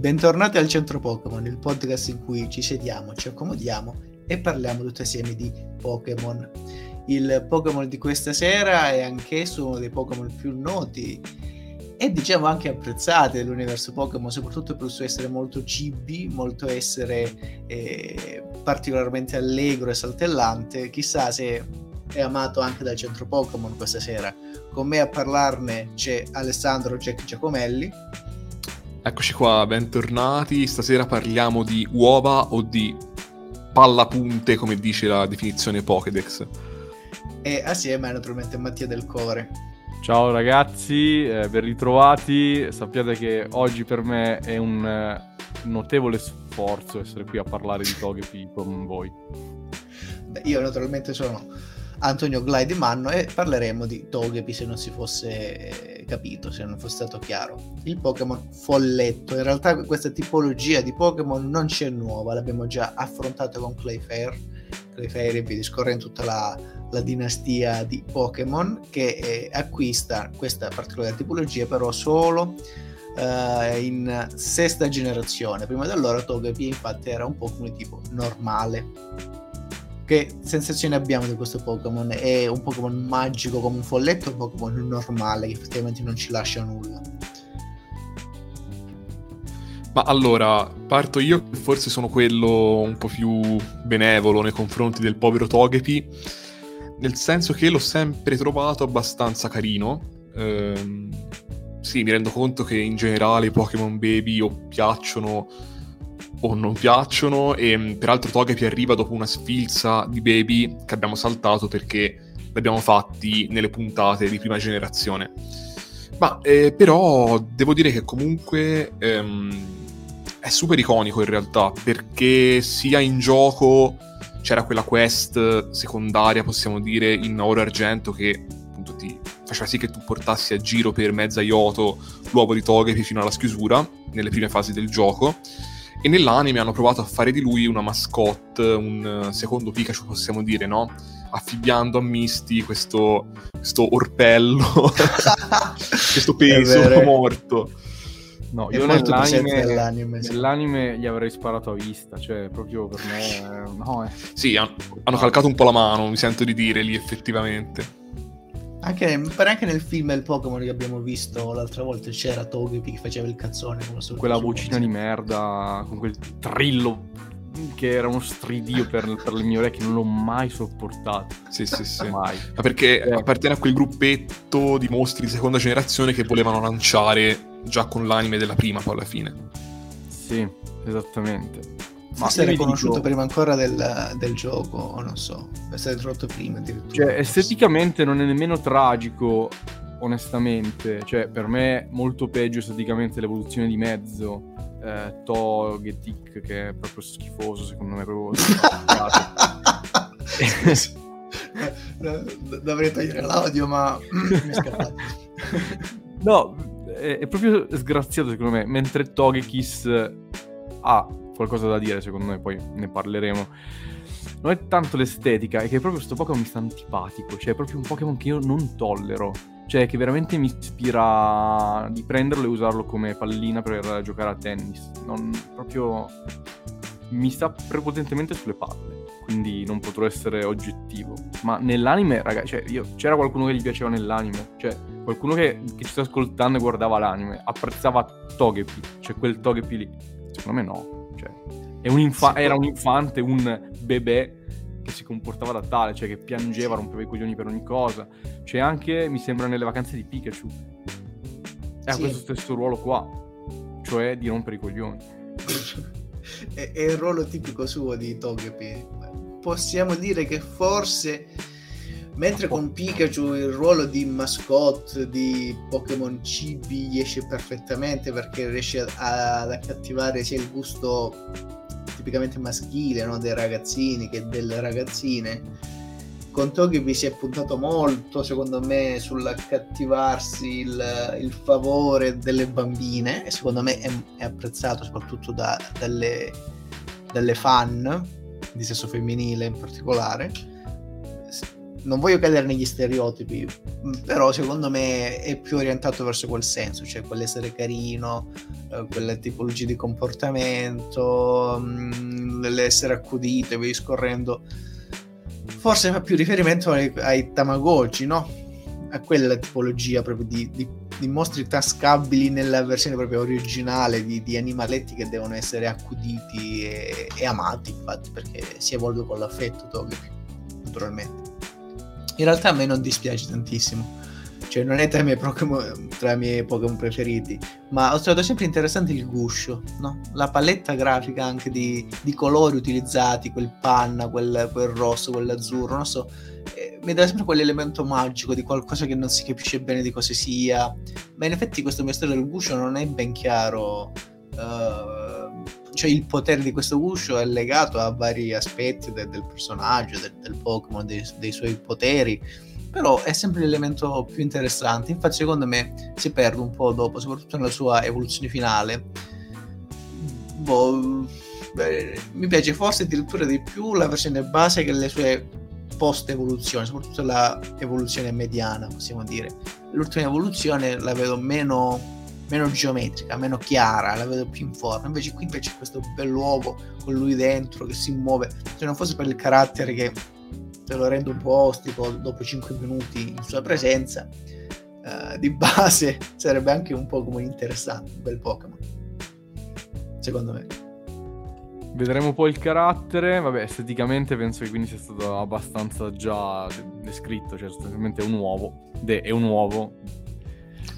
Bentornati al Centro Pokémon, il podcast in cui ci sediamo, ci accomodiamo e parliamo tutti assieme di Pokémon. Il Pokémon di questa sera è anch'esso uno dei Pokémon più noti e diciamo anche apprezzati dell'universo Pokémon, soprattutto per il suo essere molto cibi, molto essere eh, particolarmente allegro e saltellante. Chissà se è amato anche dal centro Pokémon questa sera. Con me a parlarne c'è Alessandro Jack Giacomelli. Eccoci qua, bentornati. Stasera parliamo di uova o di pallapunte, come dice la definizione Pokédex. E assieme naturalmente Mattia Del Core. Ciao ragazzi, eh, ben ritrovati. Sappiate che oggi per me è un eh, notevole sforzo essere qui a parlare di Togepi con voi. Beh, io naturalmente sono Antonio Glide Manno e parleremo di Togepi se non si fosse eh, capito, se non fosse stato chiaro. Il Pokémon folletto, in realtà questa tipologia di Pokémon non c'è nuova, l'abbiamo già affrontata con Clayfair, Clayfair e via discorrendo tutta la, la, dinastia di Pokémon che eh, acquista questa particolare tipologia però solo eh, in sesta generazione. Prima di allora Togepi infatti era un Pokémon tipo normale che sensazione abbiamo di questo Pokémon? È un Pokémon magico come un folletto o un Pokémon normale che effettivamente non ci lascia nulla? Ma allora, parto io, forse sono quello un po' più benevolo nei confronti del povero Togepi, nel senso che l'ho sempre trovato abbastanza carino. Ehm, sì, mi rendo conto che in generale i Pokémon Baby o piacciono o non piacciono e mm, peraltro Togepi arriva dopo una sfilza di baby che abbiamo saltato perché l'abbiamo fatti nelle puntate di prima generazione. Ma eh, però devo dire che comunque ehm, è super iconico in realtà perché sia in gioco c'era quella quest secondaria, possiamo dire, in oro argento che appunto ti faceva sì che tu portassi a giro per mezza Yoto l'uovo di Togepi fino alla schiusura nelle prime fasi del gioco e nell'anime hanno provato a fare di lui una mascotte, un secondo Pikachu possiamo dire, no? Affibbiando a Misty questo, questo orpello, questo peso morto. No, io nell'anime, nell'anime, gli avrei sparato a vista, cioè proprio per me... No, eh. Sì, hanno, hanno calcato un po' la mano, mi sento di dire lì effettivamente. Anche, mi pare anche nel film del Pokémon che abbiamo visto l'altra volta c'era Togepi che faceva il cazzone con quella vocina di merda, con quel trillo che era uno stridio per, per, le mie orecchie, non l'ho mai sopportato. Sì, sì, sì. Mai. Ma perché eh. appartiene a quel gruppetto di mostri di seconda generazione che volevano lanciare già con l'anime della prima, poi alla fine. Sì, esattamente. Ma Forse era conosciuto dico... prima ancora del, del, gioco, o non so, è stato introdotto prima addirittura. Cioè, esteticamente non è nemmeno tragico, onestamente. Cioè, per me molto peggio esteticamente l'evoluzione di mezzo. Eh, Togetic, che è proprio schifoso, secondo me, proprio... Dovrei togliere l'audio, ma mi è scappato. no, è, è proprio sgraziato, secondo me, mentre Togekiss ha qualcosa da dire, secondo me, poi ne parleremo. Non è tanto l'estetica, è che proprio questo Pokémon mi sta antipatico, cioè è proprio un Pokémon che io non tollero, cioè che veramente mi ispira di prenderlo e usarlo come pallina per giocare a tennis. Non proprio mi sta prepotentemente sulle palle, quindi non potrò essere oggettivo. Ma nell'anime, ragazzi, cioè, io, c'era qualcuno che gli piaceva nell'anime, cioè qualcuno che, che ci sta ascoltando e guardava l'anime, apprezzava Togepi, cioè quel Togepi lì. Secondo me no. Cioè, un infa- era un infante, un bebè che si comportava da tale, cioè che piangeva, rompeva i coglioni per ogni cosa. C'è anche, mi sembra, nelle vacanze di Pikachu. E ha sì. questo stesso ruolo qua, cioè di rompere i coglioni. è, è il ruolo tipico suo di Togepi. Possiamo dire che forse Mentre con Pikachu il ruolo di mascotte di Pokémon Cibi gli esce perfettamente perché riesce ad accattivare sia il gusto tipicamente maschile no? dei ragazzini che delle ragazzine. Con Togepi si è puntato molto, secondo me, sull'accattivarsi il, il favore delle bambine e secondo me è, è apprezzato soprattutto da, dalle, dalle fan di sesso femminile in particolare non voglio cadere negli stereotipi, però secondo me è più orientato verso quel senso, cioè quell'essere carino, eh, quelle tipologie di comportamento, mh, l'essere accudito e via discorrendo. Forse fa più riferimento ai, ai Tamagotchi, no? A quella tipologia proprio di, di, di, mostri tascabili nella versione proprio originale di, di animaletti che devono essere accuditi e, e amati, infatti, perché si evolve con l'affetto Togepi, naturalmente in realtà a me non dispiace tantissimo. Cioè, non è tra i miei Pokémon, tra i miei Pokémon preferiti, ma ho trovato sempre interessante il guscio, no? La paletta grafica anche di, di colori utilizzati, quel panna, quel, quel rosso, quell'azzurro, non so. Eh, mi dà sempre quell'elemento magico di qualcosa che non si capisce bene di cosa sia. Ma in effetti questo mistero del guscio non è ben chiaro. Uh, cioè il potere di questo guscio è legato a vari aspetti de- del personaggio, de- del Pokémon, dei, dei suoi poteri, però è sempre l'elemento più interessante. Infatti, secondo me si perde un po' dopo, soprattutto nella sua evoluzione finale. Boh, beh, mi piace forse addirittura di più la versione base che le sue post evoluzioni, soprattutto la evoluzione mediana, possiamo dire. L'ultima evoluzione la vedo meno meno geometrica, meno chiara, la vedo più in forma. Invece qui invece questo bell'uovo con lui dentro che si muove, se non fosse per il carattere che te lo rende un po' ostico dopo 5 minuti in sua presenza, uh, di base sarebbe anche un Pokémon interessante, un bel Pokémon. Secondo me. Vedremo poi il carattere, vabbè, esteticamente penso che quindi sia stato abbastanza già descritto, cioè sostanzialmente è un uovo, de- è un uovo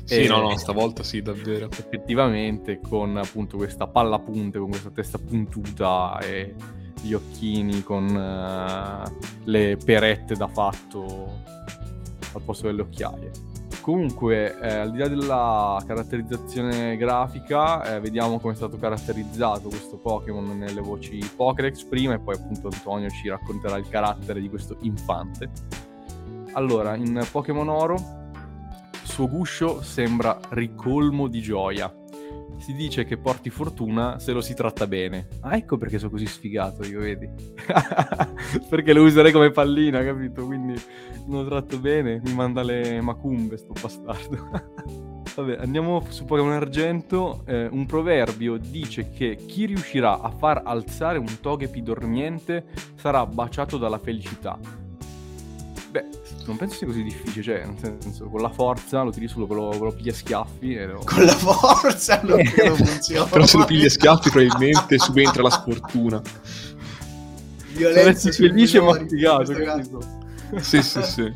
sì, e, no, no, stavolta sì, davvero. Effettivamente, con appunto questa palla punte, con questa testa puntuta e gli occhini con uh, le perette da fatto al posto delle occhiaie. Comunque, eh, al di là della caratterizzazione grafica, eh, vediamo come è stato caratterizzato questo Pokémon nelle voci Pokédex prima e poi appunto Antonio ci racconterà il carattere di questo infante. Allora, in Pokémon Oro suo guscio sembra ricolmo di gioia. Si dice che porti fortuna se lo si tratta bene. Ah, ecco perché sono così sfigato io, vedi? perché lo userei come pallina, capito? Quindi non lo tratto bene, mi manda le macumbe, sto bastardo. Vabbè, andiamo su Pokémon Argento. Eh, un proverbio dice che chi riuscirà a far alzare un Togepi dormiente sarà baciato dalla felicità. Beh, non penso sia così difficile, cioè, nel senso, con la forza lo tiri solo, lo, lo pigli a schiaffi e lo... Con la forza non credo funziona. Però se lo pigli a schiaffi probabilmente subentra la sfortuna. Violenza felice ma spiegato, Sì, sì, sì.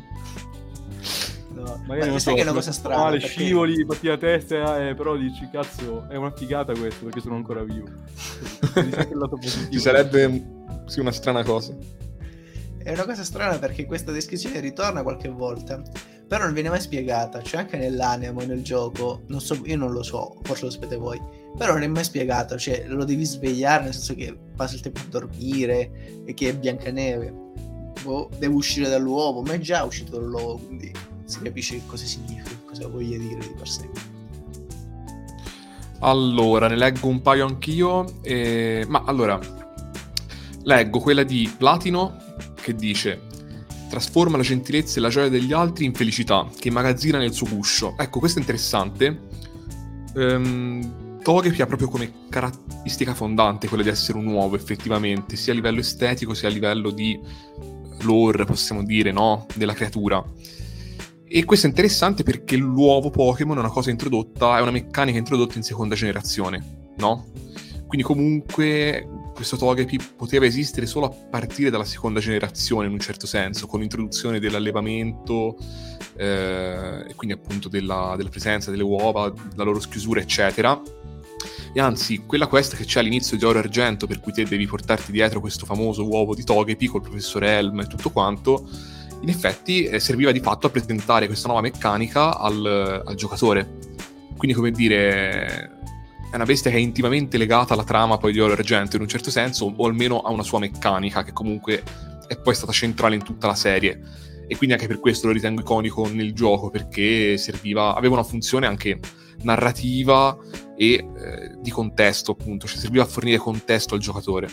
No, magari non so, che è una cosa strana. Male, perché... scivoli, batti la testa, eh, però dici, cazzo, è una figata questo perché sono ancora vivo. Ci sarebbe sì, una strana cosa. È una cosa strana perché questa descrizione ritorna qualche volta, però non viene mai spiegata, cioè anche nell'animo, nel gioco, non so, io non lo so, forse lo sapete voi, però non è mai spiegato, cioè lo devi svegliare nel senso che passa il tempo a dormire e che è Biancaneve, boh, deve uscire dall'uovo, ma è già uscito dall'uovo, quindi si capisce cosa significa, cosa voglia dire di per sé. Allora, ne leggo un paio anch'io, e... ma allora, leggo quella di Platino che dice trasforma la gentilezza e la gioia degli altri in felicità, che immagazzina nel suo guscio. Ecco, questo è interessante. Um, Togepi ha proprio come caratteristica fondante quella di essere un uovo, effettivamente, sia a livello estetico sia a livello di lore, possiamo dire, no? Della creatura. E questo è interessante perché l'uovo Pokémon è una cosa introdotta, è una meccanica introdotta in seconda generazione, no? Quindi comunque questo Togepi poteva esistere solo a partire dalla seconda generazione in un certo senso, con l'introduzione dell'allevamento eh, e quindi appunto della, della, presenza delle uova, la loro schiusura eccetera. E anzi, quella quest che c'è all'inizio di Oro Argento, per cui te devi portarti dietro questo famoso uovo di Togepi col professor Helm e tutto quanto, in effetti eh, serviva di fatto a presentare questa nuova meccanica al, al giocatore. Quindi, come dire, è una bestia che è intimamente legata alla trama poi di Oro Argento in un certo senso, o almeno a una sua meccanica che comunque è poi stata centrale in tutta la serie. E quindi anche per questo lo ritengo iconico nel gioco, perché serviva, aveva una funzione anche narrativa e eh, di contesto, appunto, cioè serviva a fornire contesto al giocatore.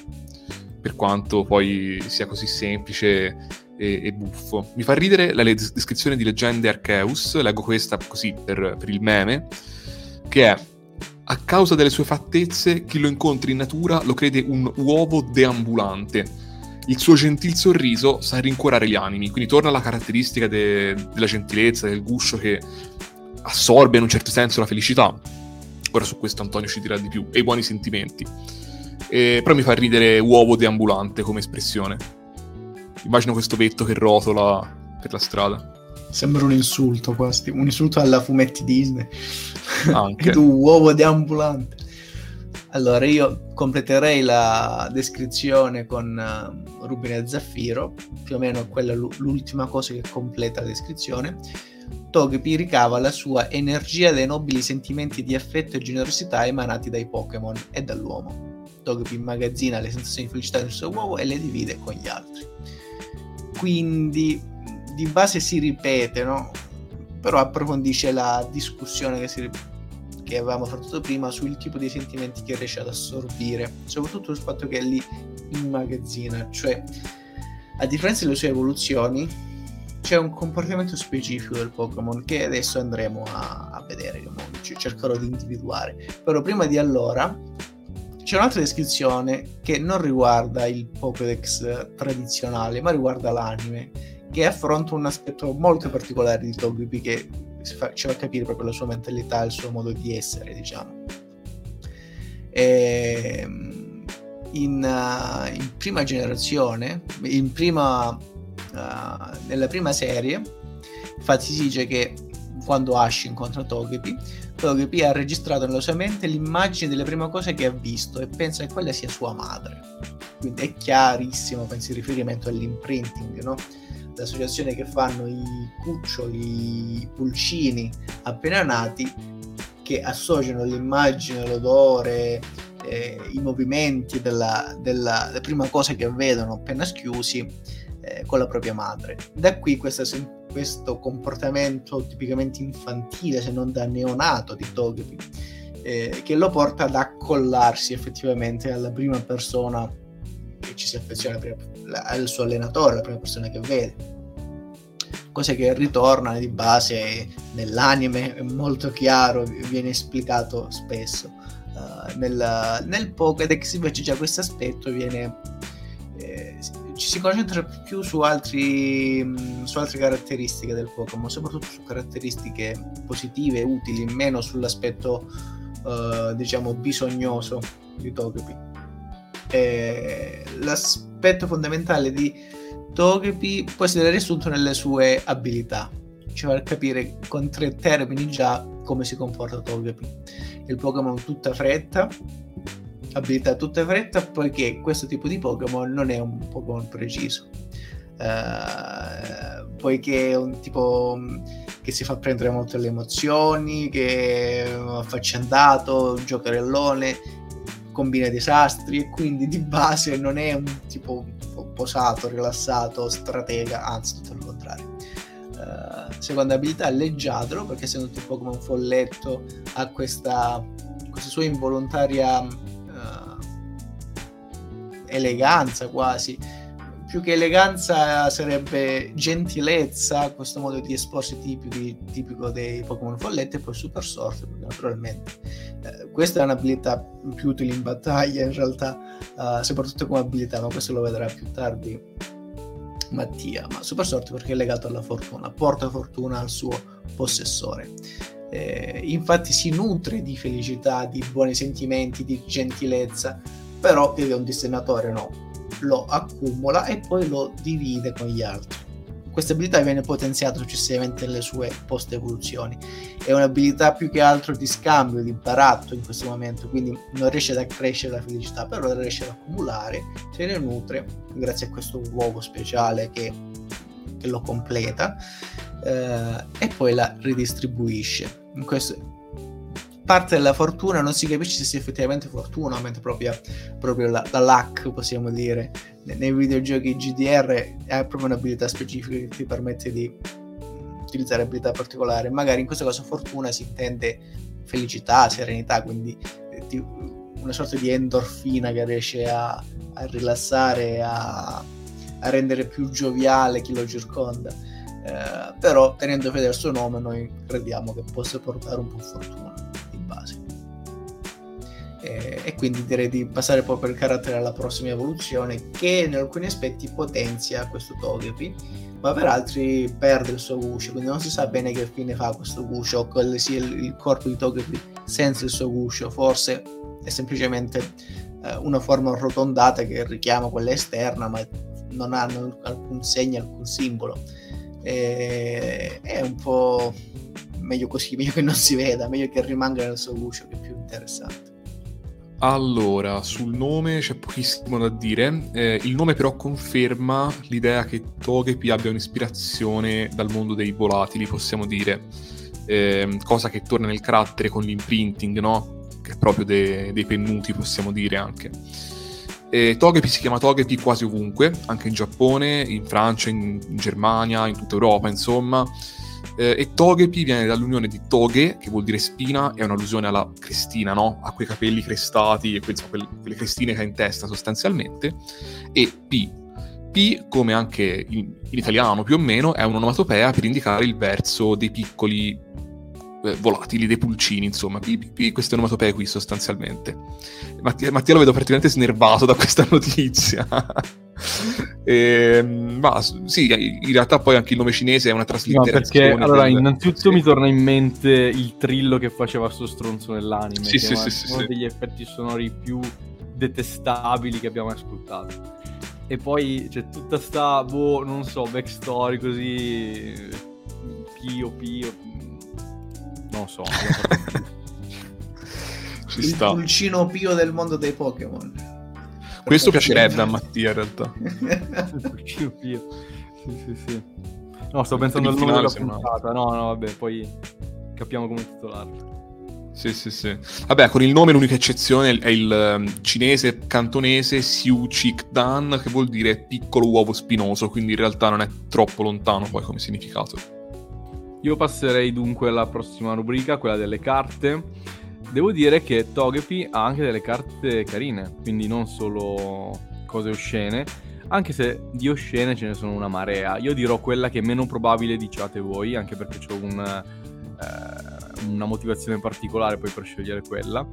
Per quanto poi sia così semplice e, e buffo. Mi fa ridere la descrizione di Leggende Arceus, leggo questa così per, per il meme, che è a causa delle sue fattezze, chi lo incontri in natura lo crede un uovo deambulante. Il suo gentil sorriso sa rincuorare gli animi, quindi torna alla caratteristica de- della gentilezza, del guscio che assorbe in un certo senso la felicità. Ora su questo Antonio ci dirà di più, e i buoni sentimenti. E, però mi fa ridere uovo deambulante come espressione. Immagino questo vetto che rotola per la strada. Sembra un insulto quasi, un insulto alla fumetti Disney. Anche. tu uovo deambulante. Allora io completerei la descrizione con uh, Rubine e Zaffiro, più o meno quella è l'ultima cosa che completa la descrizione. Togepi ricava la sua energia dai nobili sentimenti di affetto e generosità emanati dai Pokémon e dall'uomo. Togepi immagazzina le sensazioni di felicità del suo uovo e le divide con gli altri. Quindi di base si ripete, no? Però approfondisce la discussione che, si, che avevamo fatto prima sul tipo di sentimenti che riesce ad assorbire, soprattutto sul fatto che li immagazzina, cioè a differenza delle sue evoluzioni c'è un comportamento specifico del Pokémon che adesso andremo a, a vedere, che cercherò di individuare. Però prima di allora c'è un'altra descrizione che non riguarda il Pokédex tradizionale, ma riguarda l'anime che affronta un aspetto molto particolare di Togepi che ci fa capire proprio la sua mentalità, il suo modo di essere, diciamo. E, ehm, in, uh, in, prima generazione, in prima, uh, nella prima serie, infatti si dice che quando Ash incontra Togepi, Togepi ha registrato nella sua mente l'immagine delle prime cose che ha visto e pensa che quella sia sua madre. Quindi è chiarissimo, penso in riferimento all'imprinting, no? L'associazione che fanno i cuccioli, i pulcini appena nati, che associano l'immagine, l'odore, eh, i movimenti della, della, della, prima cosa che vedono appena schiusi eh, con la propria madre. Da qui questa, questo comportamento tipicamente infantile, se non da neonato di Togepi, eh, che lo porta ad accollarsi effettivamente alla prima persona ci si affeziona al suo allenatore, la prima persona che vede. Cose che ritornano di base nell'anime, è molto chiaro, viene esplicato spesso. Uh, nel, nel Pokédex invece già questo aspetto viene eh, ci si concentra più su, altri, mm, su altre caratteristiche del Pokémon, soprattutto su caratteristiche positive utili, meno sull'aspetto uh, diciamo bisognoso di Togepi. E l'aspetto fondamentale di Togepi può essere riassunto nelle sue abilità, cioè capire con tre termini già come si comporta Togepi. Il Pokémon tutta fretta, abilità tutta fretta, poiché questo tipo di Pokémon non è un Pokémon preciso. Uh, poiché è un tipo che si fa prendere molto le emozioni, che è affaccendato, giocherellone, combina disastri e quindi di base non è un tipo posato, rilassato, stratega, anzi tutto il contrario. Uh, seconda abilità leggiadro perché essendo un Pokémon folletto ha questa, questa sua involontaria uh, eleganza quasi più che eleganza sarebbe gentilezza, questo modo di esporsi tipici, tipico dei Pokémon folletti e poi super perché naturalmente. Eh, questa è un'abilità più utile in battaglia in realtà, uh, soprattutto come abilità, ma questo lo vedrà più tardi Mattia, ma super sorte perché è legato alla fortuna, porta fortuna al suo possessore. Eh, infatti si nutre di felicità, di buoni sentimenti, di gentilezza, però è un destinatore no, lo accumula e poi lo divide con gli altri. Questa abilità viene potenziata successivamente nelle sue post-evoluzioni. È un'abilità più che altro di scambio, di baratto in questo momento, quindi non riesce ad accrescere la felicità, però la riesce ad accumulare, se ne nutre grazie a questo uovo speciale che, che lo completa eh, e poi la ridistribuisce. In questo, parte della fortuna non si capisce se sia effettivamente fortuna, mentre proprio, proprio la, la, luck, possiamo dire, nei videogiochi GDR è proprio un'abilità specifica che ti permette di utilizzare abilità particolari. Magari in questo caso fortuna si intende felicità, serenità, quindi eh, ti, una sorta di endorfina che riesce a, a rilassare, a, a rendere più gioviale chi lo circonda. Eh, però tenendo fede al suo nome noi crediamo che possa portare un po' fortuna. Eh, e quindi direi di passare per il carattere alla prossima evoluzione che in alcuni aspetti potenzia questo Togepi ma per altri perde il suo guscio. Quindi non si sa bene che fine fa questo guscio o quale sia il, il corpo di Togepi senza il suo guscio. Forse è semplicemente eh, una forma arrotondata che richiama quella esterna ma non hanno alcun segno, alcun simbolo. E, è un po' meglio così, meglio che non si veda, meglio che rimanga nel suo guscio che è più interessante allora, sul nome c'è pochissimo da dire. Eh, il nome però conferma l'idea che Togepi abbia un'ispirazione dal mondo dei volatili, possiamo dire. Eh, cosa che torna nel carattere con l'imprinting, no? Che è proprio de- dei pennuti, possiamo dire anche. Eh, Togepi si chiama Togepi quasi ovunque, anche in Giappone, in Francia, in, in Germania, in tutta Europa, insomma. Eh, e Togepi viene dall'unione di Toghe, che vuol dire spina, è un'allusione alla crestina, no? A quei capelli crestati e que- quelle, quelle crestine che ha in testa sostanzialmente. E P. P, come anche in, in italiano più o meno, è un'onomatopea per indicare il verso dei piccoli eh, volatili, dei pulcini, insomma, P, P, P, queste onomatopee qui sostanzialmente. Mattia, Mattia lo vedo praticamente snervato da questa notizia. E, ehm, ma sì, in realtà poi anche il nome cinese è una traslitterazione. No, perché allora, del... innanzitutto sì. mi torna in mente il trillo che faceva sto stronzo nell'anime. Sì, sì, sì, uno sì. degli effetti sonori più detestabili che abbiamo ascoltato. E poi c'è tutta sta, boh, non so, backstory così. Pio, pio. Non so. Ci il sta. pulcino pio del mondo dei Pokémon. Questo piacerebbe a Mattia in realtà. sì, sì, sì. No, sto pensando al nome della puntata. No, no, vabbè, poi capiamo come titolarlo. Sì, sì, sì. Vabbè, con il nome l'unica eccezione è il um, cinese cantonese Siu Chik Dan, che vuol dire piccolo uovo spinoso, quindi in realtà non è troppo lontano poi come significato. Io passerei dunque alla prossima rubrica, quella delle carte. Devo dire che Togepi ha anche delle carte carine, quindi non solo cose oscene, anche se di oscene ce ne sono una marea. Io dirò quella che è meno probabile diciate voi, anche perché ho un, eh, una motivazione particolare poi per scegliere quella.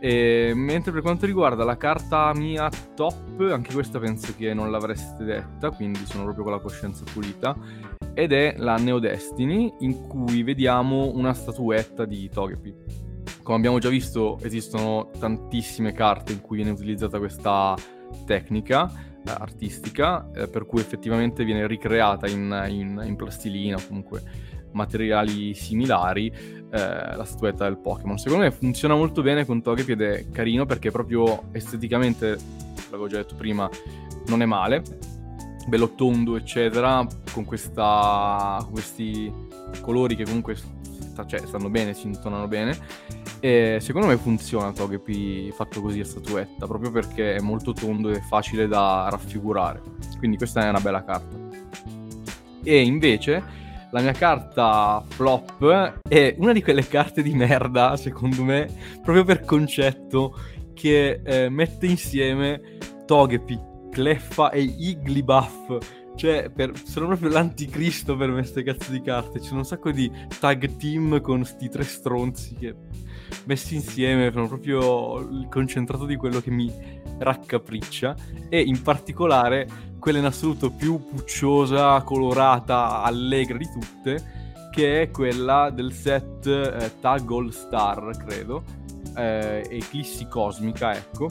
E, mentre per quanto riguarda la carta mia top, anche questa penso che non l'avreste detta, quindi sono proprio con la coscienza pulita, ed è la Neo Destiny, in cui vediamo una statuetta di Togepi. Come abbiamo già visto esistono tantissime carte in cui viene utilizzata questa tecnica eh, artistica, eh, per cui effettivamente viene ricreata in, in, in plastilina o comunque materiali similari eh, la statuetta del Pokémon. Secondo me funziona molto bene con Togepi ed è carino perché proprio esteticamente, l'avevo già detto prima, non è male, bello tondo eccetera, con questa, questi colori che comunque cioè, stanno bene, si intonano bene e secondo me funziona Togepi fatto così a statuetta, proprio perché è molto tondo e facile da raffigurare. Quindi questa è una bella carta. E invece la mia carta flop è una di quelle carte di merda, secondo me, proprio per concetto, che eh, mette insieme Togepi, Cleffa e Igglybuff. Cioè, per, sono proprio l'anticristo per me queste cazzo di carte. C'è un sacco di tag team con sti tre stronzi che messi insieme sono proprio il concentrato di quello che mi raccapriccia e in particolare quella in assoluto più pucciosa, colorata, allegra di tutte che è quella del set eh, Tag All Star, credo, eh, Eclissi Cosmica, ecco,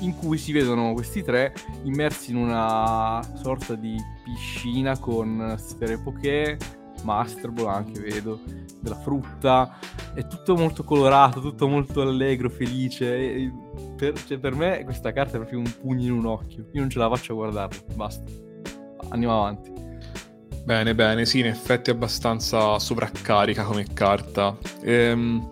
in cui si vedono questi tre immersi in una sorta di piscina con sfere poké, Master Ball anche vedo, della frutta, è tutto molto colorato, tutto molto allegro, felice. Per, cioè, per, me questa carta è proprio un pugno in un occhio, io non ce la faccio a guardarla, basta. Andiamo avanti. Bene, bene, sì, in effetti è abbastanza sovraccarica come carta. Ehm...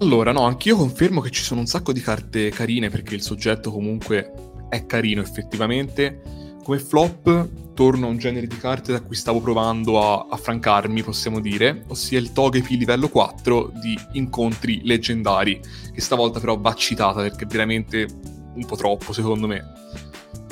Allora, no, anch'io confermo che ci sono un sacco di carte carine perché il soggetto comunque è carino effettivamente. Come flop torno a un genere di carte da cui stavo provando a affrancarmi, possiamo dire, ossia il Togepi livello 4 di incontri leggendari, che stavolta però va citata perché è veramente un po' troppo secondo me.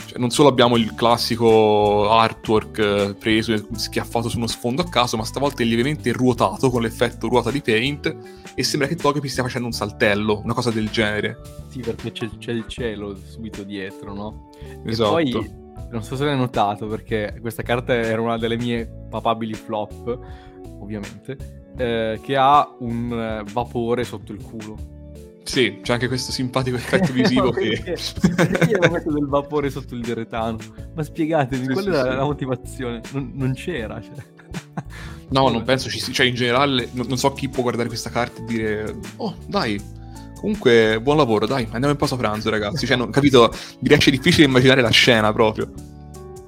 Cioè, non solo abbiamo il classico artwork eh, preso e schiaffato su uno sfondo a caso, ma stavolta è lievemente ruotato con l'effetto ruota di paint e sembra che Togepi stia facendo un saltello, una cosa del genere. Sì, perché c'è, c'è il cielo subito dietro, no? Esatto. E poi, non so se l'hai notato, perché questa carta era una delle mie papabili flop, ovviamente, eh, che ha un eh, vapore sotto il culo. Sì, c'è anche questo simpatico effetto visivo che... Perché io messo del vapore sotto il diretano? Ma spiegatemi, Sì, qual sì, era sì. la motivazione? Non, non c'era, cioè. No, non penso ci sia. Cioè, in generale, non, non so chi può guardare questa carta e dire: Oh, dai. Comunque, buon lavoro, dai, andiamo in pausa pranzo, ragazzi. Cioè, non, capito? Mi riesce difficile immaginare la scena proprio.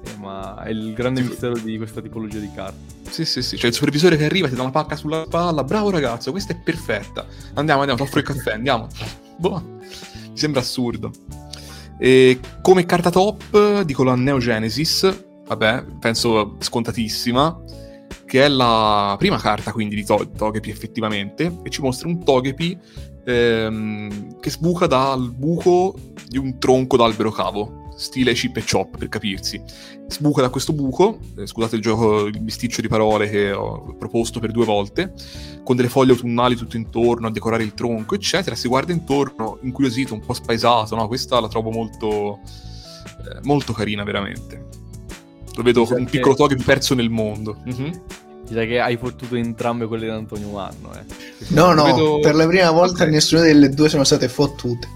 Eh, ma è il grande Sì. mistero di questa tipologia di carte. Sì, sì, sì. Cioè, il supervisore che arriva, ti dà una pacca sulla spalla. Bravo, ragazzo, questa è perfetta. Andiamo, andiamo, ti offro il caffè, andiamo. Boh, mi sembra assurdo. E come carta top, dico la Neo Genesis. Vabbè, penso scontatissima. Che è la prima carta quindi di to- Togepi effettivamente. E ci mostra un Togepi ehm, che sbuca dal buco di un tronco d'albero cavo. Stile chip e chop per capirsi. Sbuca da questo buco. eh, scusate il gioco, il bisticcio di parole che ho proposto per due volte. Con delle foglie autunnali tutto intorno a decorare il tronco, eccetera. Si guarda intorno, incuriosito, un po' spaesato. No? Questa la trovo molto, eh, molto carina, veramente. Lo vedo come un che- piccolo Togepi perso nel mondo. Mhm. Sa che hai fottuto entrambe quelle di Antonio Manno, eh. No, no, Vedo- per la prima volta Ok. nessuna delle due sono state fottute.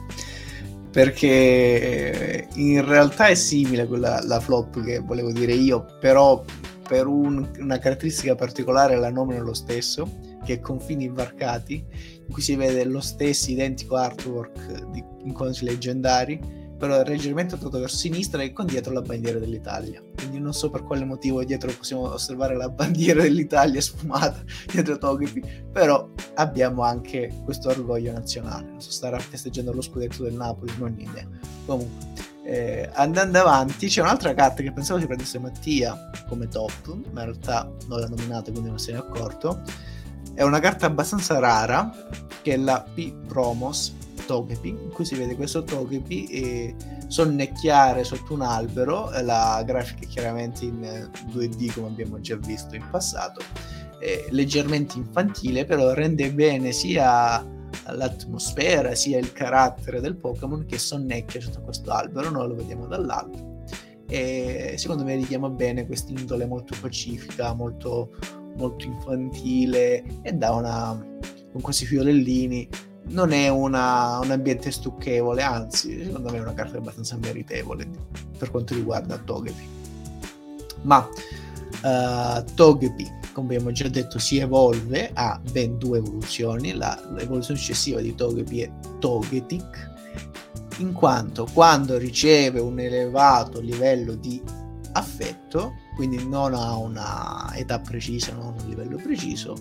Perché eh, in realtà è simile quella la flop che volevo dire io, però per un- una caratteristica particolare la nomino lo stesso, che è confini invarcati, in cui si vede lo stesso identico artwork di incontri leggendari, però leggermente dato verso sinistra e con dietro la bandiera dell'Italia. Quindi non so per quale motivo dietro possiamo osservare la bandiera dell'Italia sfumata dietro Togepi, però abbiamo anche questo orgoglio nazionale. Non so, starà festeggiando lo scudetto del Napoli, non ho idea. Comunque, eh, andando avanti, c'è un'altra carta che pensavo si prendesse Mattia come top, ma in realtà non l'ha nominata, quindi non se ne è accorto. È una carta abbastanza rara, che è la P Promos Togepi, in cui si vede questo Togepi e sonnecchiare sotto un albero. eh, La grafica è chiaramente in eh, 2D, come abbiamo già visto in passato è leggermente infantile, però rende bene sia l'atmosfera sia il carattere del Pokémon che sonnecchia sotto questo albero, noi lo vediamo dall'alto. E secondo me richiama bene quest'indole molto pacifica, molto, molto infantile e dà una con questi fiorellini non è una- un ambiente stucchevole, anzi, secondo me è una carta abbastanza meritevole per quanto riguarda Togepi. Ma eh, Togepi, come abbiamo già detto, si evolve a ben due evoluzioni. La, l'evoluzione successiva di Togepi è Togetic, in quanto quando riceve un elevato livello di affetto, quindi non ha una età precisa, non ha un livello preciso,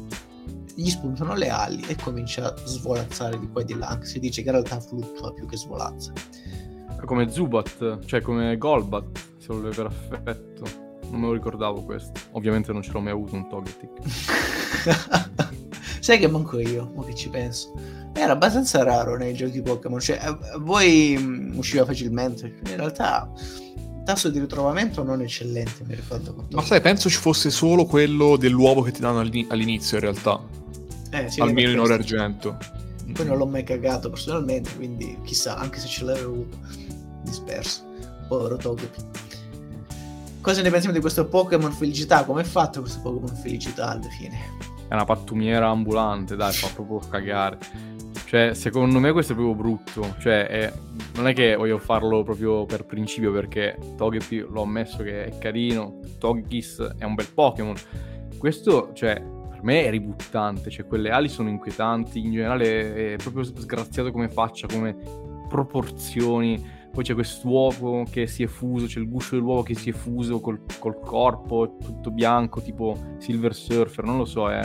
gli spuntano le ali e comincia a svolazzare di qua e di là, anche se dice che in realtà fluttua più che svolazza. Come Zubat, cioè come Golbat, se lo per affetto. Non me lo ricordavo questo. Ovviamente non ce l'ho mai avuto un Togetic. Sai che manco io, mo che ci penso. Era abbastanza raro nei giochi Pokémon, cioè a a voi mh, usciva facilmente. In realtà tasso di ritrovamento non eccellente, mi ricordo. con Ma sai, penso ci fosse solo quello dell'uovo che ti danno all'ini- all'inizio, in realtà. Eh, sì, Almeno in oro e argento. Poi non l'ho mai cagato personalmente, quindi chissà, anche se ce l'avevo. Disperso. Povero Togepi. Cosa ne pensiamo di questo Pokémon Felicità? Come è fatto questo Pokémon Felicità alla fine? È una pattumiera ambulante, dai, fa proprio cagare. Cioè, secondo me questo è proprio brutto. Cioè, è- non è che voglio farlo proprio per principio, perché Togepi l'ho ammesso che è carino, Togekiss è un bel Pokémon. Questo, cioè, per me è ributtante. Cioè, quelle ali sono inquietanti, in generale è proprio sgraziato come faccia, come proporzioni. Poi c'è quest'uovo che si è fuso, c'è il guscio dell'uovo che si è fuso col, col corpo, tutto bianco, tipo Silver Surfer, non lo so, è,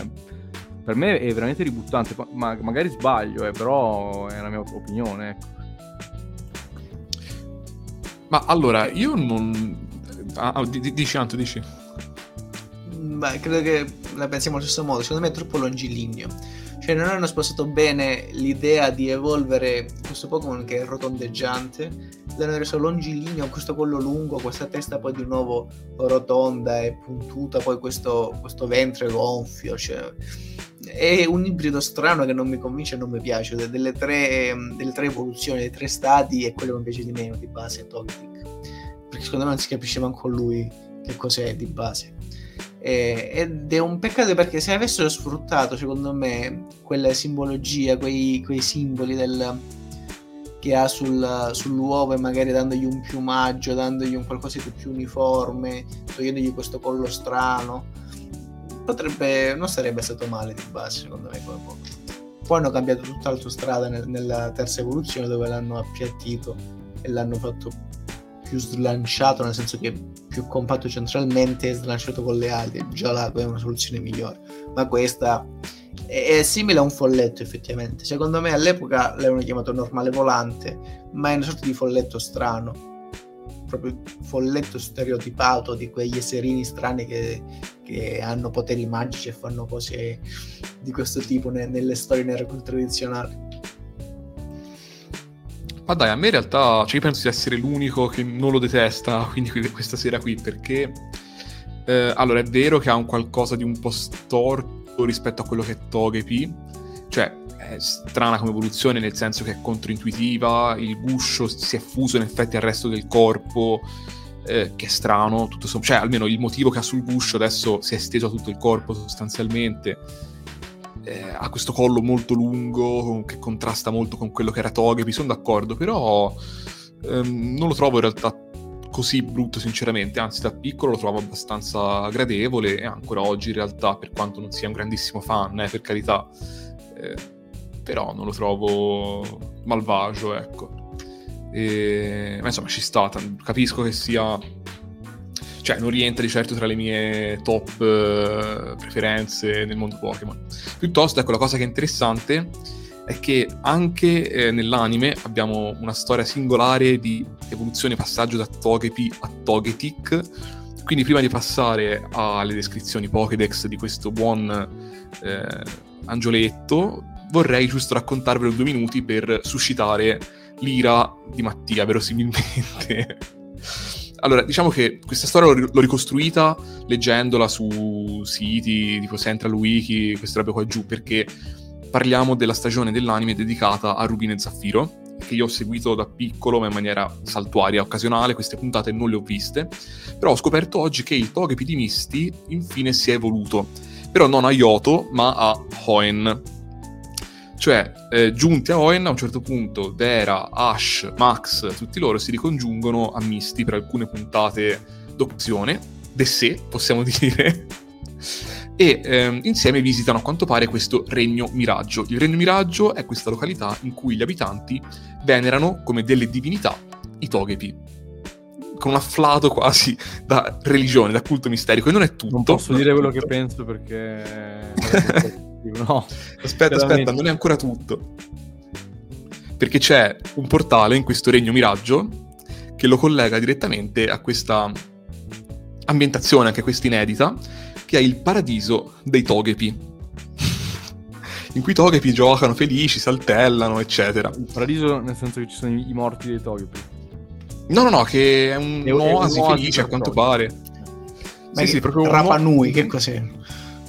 per me è veramente ributtante, ma- ma magari sbaglio, eh, però è la mia opinione. Ecco. Ma allora, io non... Ah, ah, di- di- dici, Anto, dici. Mm, Beh, credo che la pensiamo allo stesso modo. Secondo me è troppo longilineo. Cioè, non hanno spostato bene l'idea di evolvere questo Pokémon che è rotondeggiante l'hanno reso longilineo, questo collo lungo, questa testa poi di nuovo rotonda e puntuta, poi questo, questo ventre gonfio, cioè, è un ibrido strano che non mi convince e non mi piace, delle tre, delle tre evoluzioni, dei tre stati è quello che mi piace di meno di base Togetic, perché secondo me non si capisce manco lui che cos'è di base. ed è un peccato perché se avessero sfruttato, secondo me, quella simbologia, quei, quei simboli del, che ha sul, sull'uovo e magari dandogli un piumaggio, dandogli un qualcosa di più uniforme, togliendogli questo collo strano, potrebbe, non sarebbe stato male di base, secondo me, come poco. Poi hanno cambiato tutta l'autostrada nel, nella terza evoluzione dove l'hanno appiattito e l'hanno fatto più slanciato, nel senso che più compatto centralmente e slanciato con le ali. Già là è una soluzione migliore. Ma questa è, è, simile a un folletto, effettivamente. Secondo me all'epoca l'avevano chiamato normale volante, ma è una sorta di folletto strano. Proprio folletto stereotipato di quegli esserini strani che, che hanno poteri magici e fanno cose di questo tipo ne, nelle storie nere tradizionali. Ma dai, a me in realtà, cioè io penso di essere l'unico che non lo detesta, quindi questa sera qui, perché... Eh, allora, è vero che ha un qualcosa di un po' storto rispetto a quello che è Togepi, cioè è strana come evoluzione nel senso che è controintuitiva, il guscio si è fuso in effetti al resto del corpo, eh, che è strano, tutto sommato, cioè almeno il motivo che ha sul guscio adesso si è esteso a tutto il corpo sostanzialmente. Eh, ha questo collo molto lungo che contrasta molto con quello che era Togepi, sono d'accordo, però ehm, non lo trovo in realtà così brutto sinceramente, anzi da piccolo lo trovo abbastanza gradevole e ancora oggi in realtà per quanto non sia un grandissimo fan, eh, per carità, eh, però non lo trovo malvagio, ecco. E, ma insomma ci sta, capisco che sia cioè non rientra di certo tra le mie top uh, preferenze nel mondo Pokémon. Piuttosto, ecco, la cosa che è interessante è che anche eh, nell'anime abbiamo una storia singolare di evoluzione passaggio da Togepi a Togetic. Quindi prima di passare alle descrizioni Pokédex di questo buon eh, angioletto, vorrei giusto raccontarvelo due minuti per suscitare l'ira di Mattia, verosimilmente. Allora, diciamo che questa storia l'ho ricostruita leggendola su siti tipo Central Wiki, queste robe qua giù, perché parliamo della stagione dell'anime dedicata a Rubino e Zaffiro, che io ho seguito da piccolo ma in maniera saltuaria, occasionale, queste puntate non le ho viste, però ho scoperto oggi che il Togepi di Misty infine si è evoluto, però non a Yoto ma a Hoenn, cioè, eh, giunti a Oen, a un certo punto Vera, Ash, Max, tutti loro si ricongiungono a Misty per alcune puntate d'opzione, de sé, possiamo dire, e ehm, insieme visitano a quanto pare questo Regno Miraggio. Il Regno Miraggio è questa località in cui gli abitanti venerano come delle divinità i Togepi con un afflato quasi da religione, da culto misterico. E non è tutto. Non posso dire quello che penso perché... no. Aspetta, aspetta, non è ancora tutto. Perché c'è un portale in questo regno miraggio che lo collega direttamente a questa ambientazione, anche questa inedita, che è il paradiso dei Togepi. in cui i Togepi giocano felici, saltellano, eccetera. Il paradiso nel senso che ci sono i morti dei Togepi. No, no, no, che è un, è un oasi felice a quanto pare. Ma sì, sì, proprio Rapa Nui, che cos'è?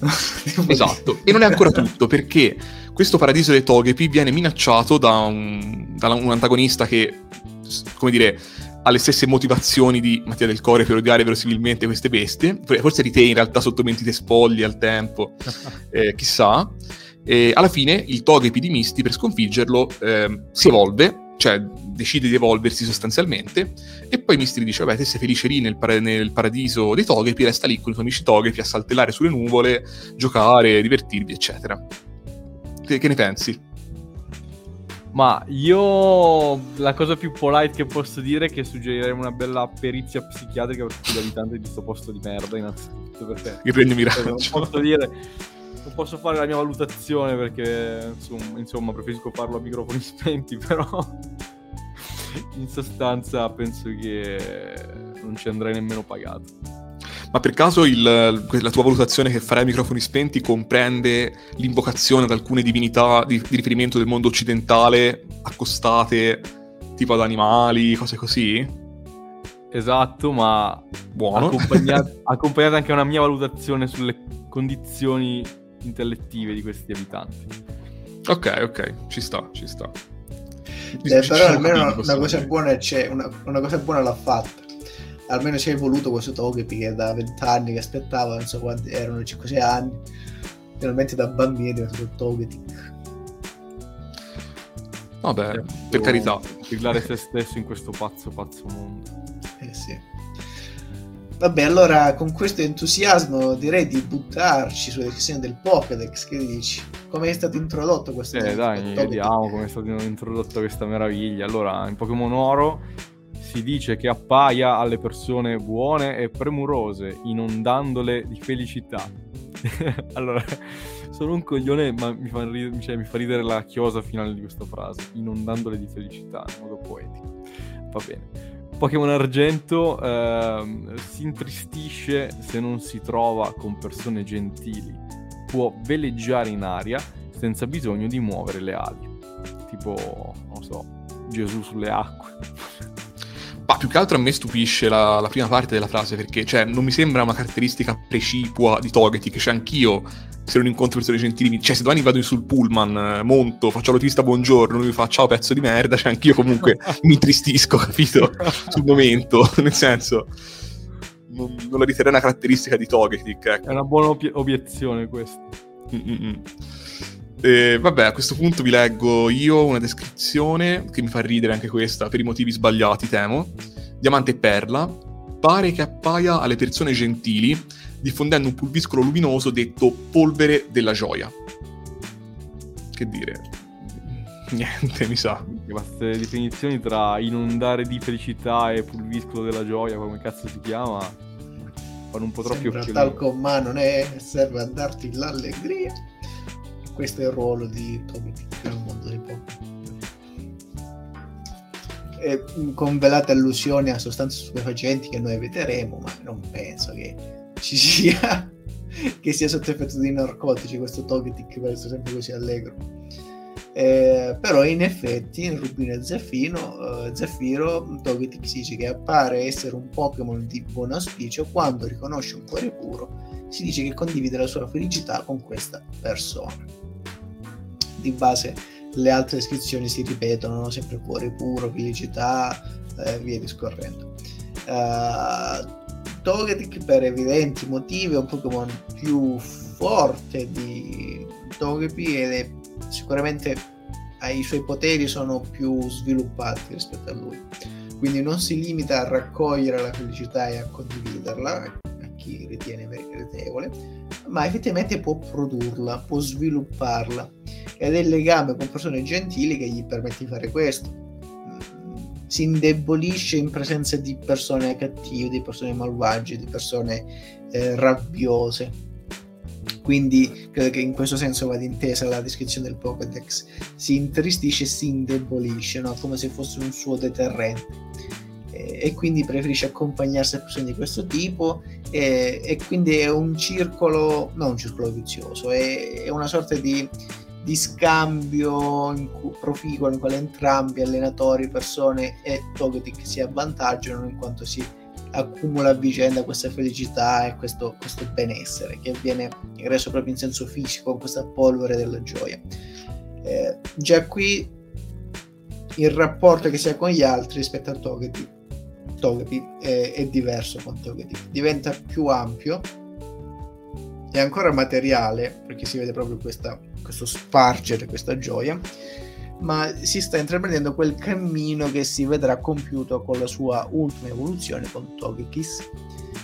esatto, e non è ancora tutto perché questo paradiso dei Togepi viene minacciato da un, da un antagonista che, come dire, ha le stesse motivazioni di Mattia del Core per odiare verosimilmente queste bestie, forse di te in realtà sotto mentite spoglie al tempo, eh, chissà. E alla fine il Togepi di Misty per sconfiggerlo eh, si evolve cioè decide di evolversi sostanzialmente, e poi Misty dice, vabbè, te sei felice lì nel, para- nel paradiso dei Togepi, resta lì con i tuoi amici Togepi a saltellare sulle nuvole, giocare, divertirvi, eccetera. Che, che ne pensi? Ma io la cosa più polite che posso dire è che suggerirei una bella perizia psichiatrica per tutti gli abitanti di questo posto di merda, innanzitutto perché... Che prendi miraggio. Non posso dire non posso fare la mia valutazione perché insomma, insomma preferisco farlo a microfoni spenti, però in sostanza penso che non ci andrei nemmeno pagato. Ma per caso il, la tua valutazione che farai a microfoni spenti comprende l'invocazione ad alcune divinità di, di riferimento del mondo occidentale accostate tipo ad animali, cose così. Esatto, ma Buono. accompagnata, accompagnata anche a una mia valutazione sulle condizioni intellettive di questi abitanti. ok, ok, ci sta, ci sta. Eh, ci però almeno una questo cosa buona c'è, una, una cosa buona l'ha fatta. Almeno si è evoluto questo Togepi che da 20 anni che aspettava, non so quanti erano, 5-6 anni. Finalmente da bambino è diventato Togetic. Vabbè, per carità. Siglare se stesso in questo pazzo, pazzo mondo. Eh sì. Vabbè, allora con questo entusiasmo direi di buttarci sulla descrizione del Pokédex. Che dici? Come è stato introdotto questo Eh, dai, vediamo come è stata introdotta questa meraviglia. Allora, in Pokémon Oro si dice che appaia alle persone buone e premurose, inondandole di felicità. allora, sono un coglione, ma mi fa, ri- cioè, mi fa ridere la chiosa finale di questa frase, inondandole di felicità, in modo poetico. Va bene. Pokémon Argento ehm, si intristisce se non si trova con persone gentili. Può veleggiare in aria senza bisogno di muovere le ali. Tipo, non so, Gesù sulle acque. Ma più che altro a me stupisce la, la prima parte della frase perché, cioè, non mi sembra una caratteristica precipua di Togetic. Cioè, anch'io, se non incontro persone gentili, cioè, se domani vado sul pullman, eh, monto, faccio l'autista buongiorno, lui mi fa ciao pezzo di merda, cioè, anch'io comunque mi intristisco, capito? Sul momento, nel senso, non, la riterrei una caratteristica di Togetic, ecco. È una buona obie- obiezione questa. Mm-mm. Eh, vabbè, a questo punto vi leggo io una descrizione che mi fa ridere anche questa, per i motivi sbagliati, temo. Diamante e perla. Pare che appaia alle persone gentili, diffondendo un pulviscolo luminoso detto polvere della gioia. Che dire? Niente, mi sa. Queste definizioni tra inondare di felicità e pulviscolo della gioia, come cazzo si chiama, fanno un po' troppi Sembra occhiolini. tal con ma non è serve a darti l'allegria. Questo è il ruolo di Togetic nel mondo dei Pokémon. Con velate allusioni a sostanze stupefacenti che noi eviteremo, ma non penso che ci sia che sia sotto effetto di narcotici questo Togetic essere sempre così allegro. Eh, però in effetti in Rubino e Zeffino, eh, Zeffiro Togetic si dice che appare essere un Pokémon di buon auspicio quando riconosce un cuore puro si dice che condivide la sua felicità con questa persona. Di base le altre descrizioni si ripetono no? sempre cuore puro, felicità e via discorrendo. Uh, Togetic per evidenti motivi è un Pokémon più forte di Togepi ed è sicuramente i suoi poteri sono più sviluppati rispetto a lui. Quindi non si limita a raccogliere la felicità e a condividerla chi ritiene meritevole ma effettivamente può produrla può svilupparla ed è il legame con persone gentili che gli permette di fare questo si indebolisce in presenza di persone cattive, di persone malvagie, di persone eh, rabbiose. Quindi credo che in questo senso vada intesa la descrizione del Pokédex. Si intristisce e si indebolisce, no? come se fosse un suo deterrente. E, quindi preferisce accompagnarsi a persone di questo tipo. E, e quindi è un circolo, non un circolo vizioso, è, è una sorta di, di scambio cui, proficuo in quale entrambi allenatori, persone e Togetic si avvantaggiano in quanto si accumula a vicenda questa felicità e questo, questo benessere che viene reso proprio in senso fisico questa polvere della gioia. Eh, già qui il rapporto che si ha con gli altri rispetto a Togepi, Togepi è, è diverso con Togetic, diventa più ampio. E ancora materiale perché si vede proprio questa, questo spargere, questa gioia. Ma si sta intraprendendo quel cammino che si vedrà compiuto con la sua ultima evoluzione con Togekiss,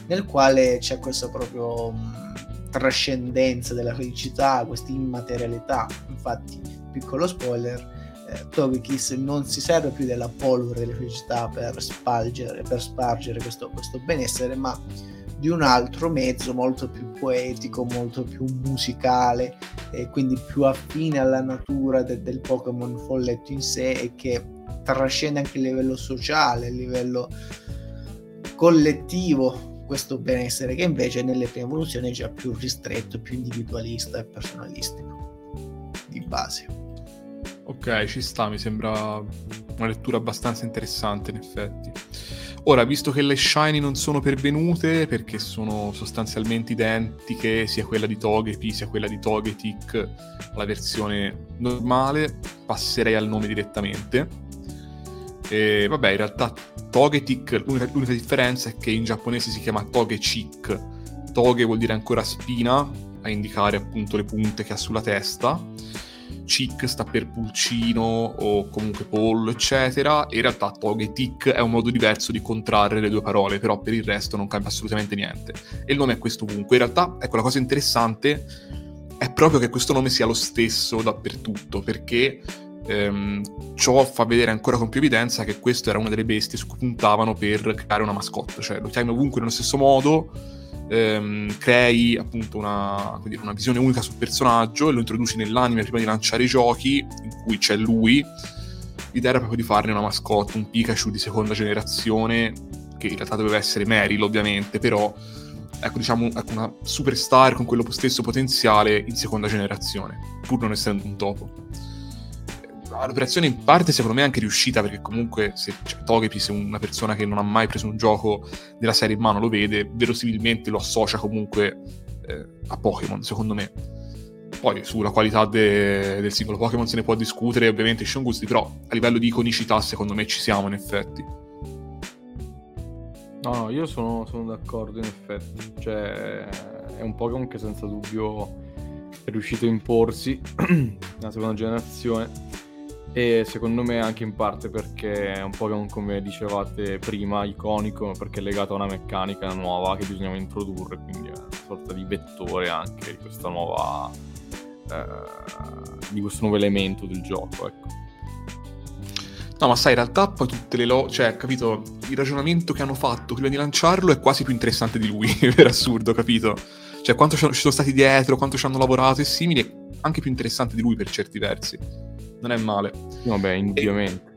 nel quale c'è questa proprio mh, trascendenza della felicità, questa immaterialità. Infatti, piccolo spoiler, eh, Togekiss non si serve più della polvere della felicità per spargere, per spargere questo, questo benessere, ma di un altro mezzo molto più poetico, molto più musicale e quindi più affine alla natura de- del Pokémon folletto in sé e che trascende anche a livello sociale, a livello collettivo questo benessere che invece nelle prime evoluzioni è già più ristretto, più individualista e personalistico di base. Ok, ci sta, mi sembra una lettura abbastanza interessante in effetti. Ora, visto che le shiny non sono pervenute, perché sono sostanzialmente identiche, sia quella di Togepi sia quella di Togetic, la versione normale, passerei al nome direttamente. E vabbè, in realtà Togetic, l'unica, l'unica differenza è che in giapponese si chiama Togechik. Toge vuol dire ancora spina, a indicare appunto le punte che ha sulla testa Chick sta per pulcino o comunque pollo, eccetera. In realtà Togetic è un modo diverso di contrarre le due parole, però per il resto non cambia assolutamente niente. E il nome è questo ovunque. In realtà, ecco, la cosa interessante è proprio che questo nome sia lo stesso dappertutto, perché ehm, ciò fa vedere ancora con più evidenza che questa era una delle bestie su cui puntavano per creare una mascotte, cioè lo chiami ovunque nello stesso modo ehm, crei appunto una, dire, una, visione unica sul personaggio e lo introduci nell'anime prima di lanciare i giochi in cui c'è lui. L'idea era proprio di farne una mascotte, un Pikachu di seconda generazione, che in realtà doveva essere Meryl ovviamente, però ecco diciamo ecco, una superstar con quello stesso potenziale in seconda generazione, pur non essendo un topo l'operazione in parte secondo me è anche riuscita perché comunque se cioè, Togepi se una persona che non ha mai preso un gioco della serie in mano lo vede verosimilmente lo associa comunque eh, a Pokémon secondo me. Poi sulla qualità de- del singolo Pokémon se ne può discutere ovviamente ci gusti però a livello di iconicità secondo me ci siamo in effetti. No, no io sono, sono d'accordo in effetti. Cioè è un Pokémon che senza dubbio è riuscito a imporsi nella seconda generazione e secondo me anche in parte perché è un Pokémon come dicevate prima iconico perché è legato a una meccanica nuova che bisognava introdurre quindi è una sorta di vettore anche di nuova eh, di questo nuovo elemento del gioco ecco No, ma sai, in realtà poi tutte le lo... cioè, capito, il ragionamento che hanno fatto prima di lanciarlo è quasi più interessante di lui, per assurdo, capito? Cioè, quanto ci sono stati dietro, quanto ci hanno lavorato e simili, è anche più interessante di lui per certi versi non è male. Vabbè, indubbiamente.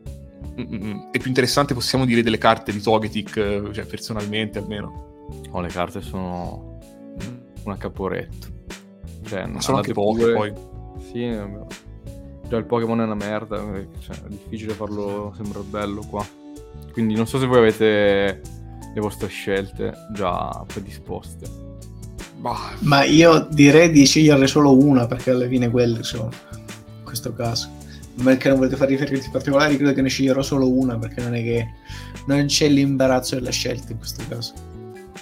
E, mm, mm, mm. è più interessante, possiamo dire, delle carte di Togetic, cioè personalmente almeno. Oh, le carte sono una caporetto. Cioè, Ma sono anche poche pure... poi. Sì, vabbè. Già il Pokémon è una merda, cioè, è difficile farlo sembrare bello qua. Quindi non so se voi avete le vostre scelte già predisposte. Ma io direi di sceglierne solo una perché alla fine quelle sono in questo caso perché non volete fare riferimenti particolari, credo che ne sceglierò solo una perché non è che non c'è l'imbarazzo della scelta in questo caso.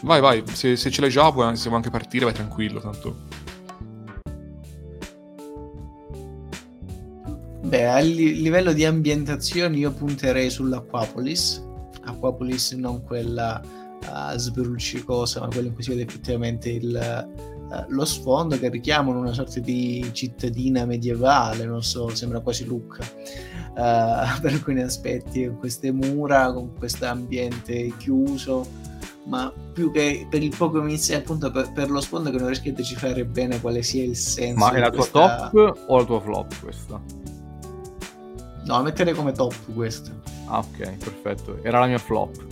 Vai, vai, se, se ce l'hai già possiamo anche partire, vai tranquillo, tanto. Beh, a li- livello di ambientazione io punterei sull'Aquapolis. Aquapolis non quella uh, sbruccicosa, ma quella in cui si vede effettivamente il, eh, lo sfondo che richiamano una sorta di cittadina medievale, non so, sembra quasi Lucca. Uh, per alcuni aspetti, con queste mura, con questo ambiente chiuso, ma più che per il poco inizio, appunto per, per, lo sfondo che non riesco a decifrare bene quale sia il senso. Ma è la tua questa... top o la tua flop questa? No, metterei come top questa. Ah, ok, perfetto. Era la mia flop.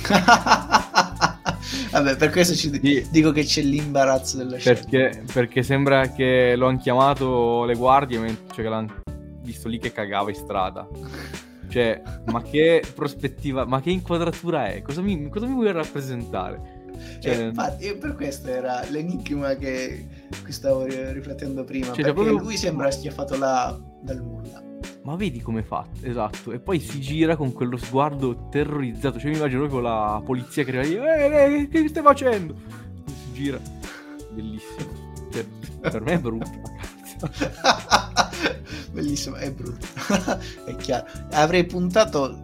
Vabbè, per questo ci sì. dico che c'è l'imbarazzo della perché, Perché sembra che lo hanno chiamato le guardie, cioè che l'hanno visto lì che cagava in strada. Cioè, ma che prospettiva, ma che inquadratura è? Cosa mi, cosa mi vuoi rappresentare? Cioè, eh, infatti, per questo era l'enigma che, che stavo riflettendo prima. Cioè, perché proprio... lui sembra schiaffato là dal nulla ma vedi come fatto, esatto. E poi si gira con quello sguardo terrorizzato. Cioè, mi immagino proprio la polizia che arriva lì, eh, eh, che stai facendo? E si gira. Bellissimo. Cioè, per me è brutto. Bellissimo, è brutto. è chiaro. Avrei puntato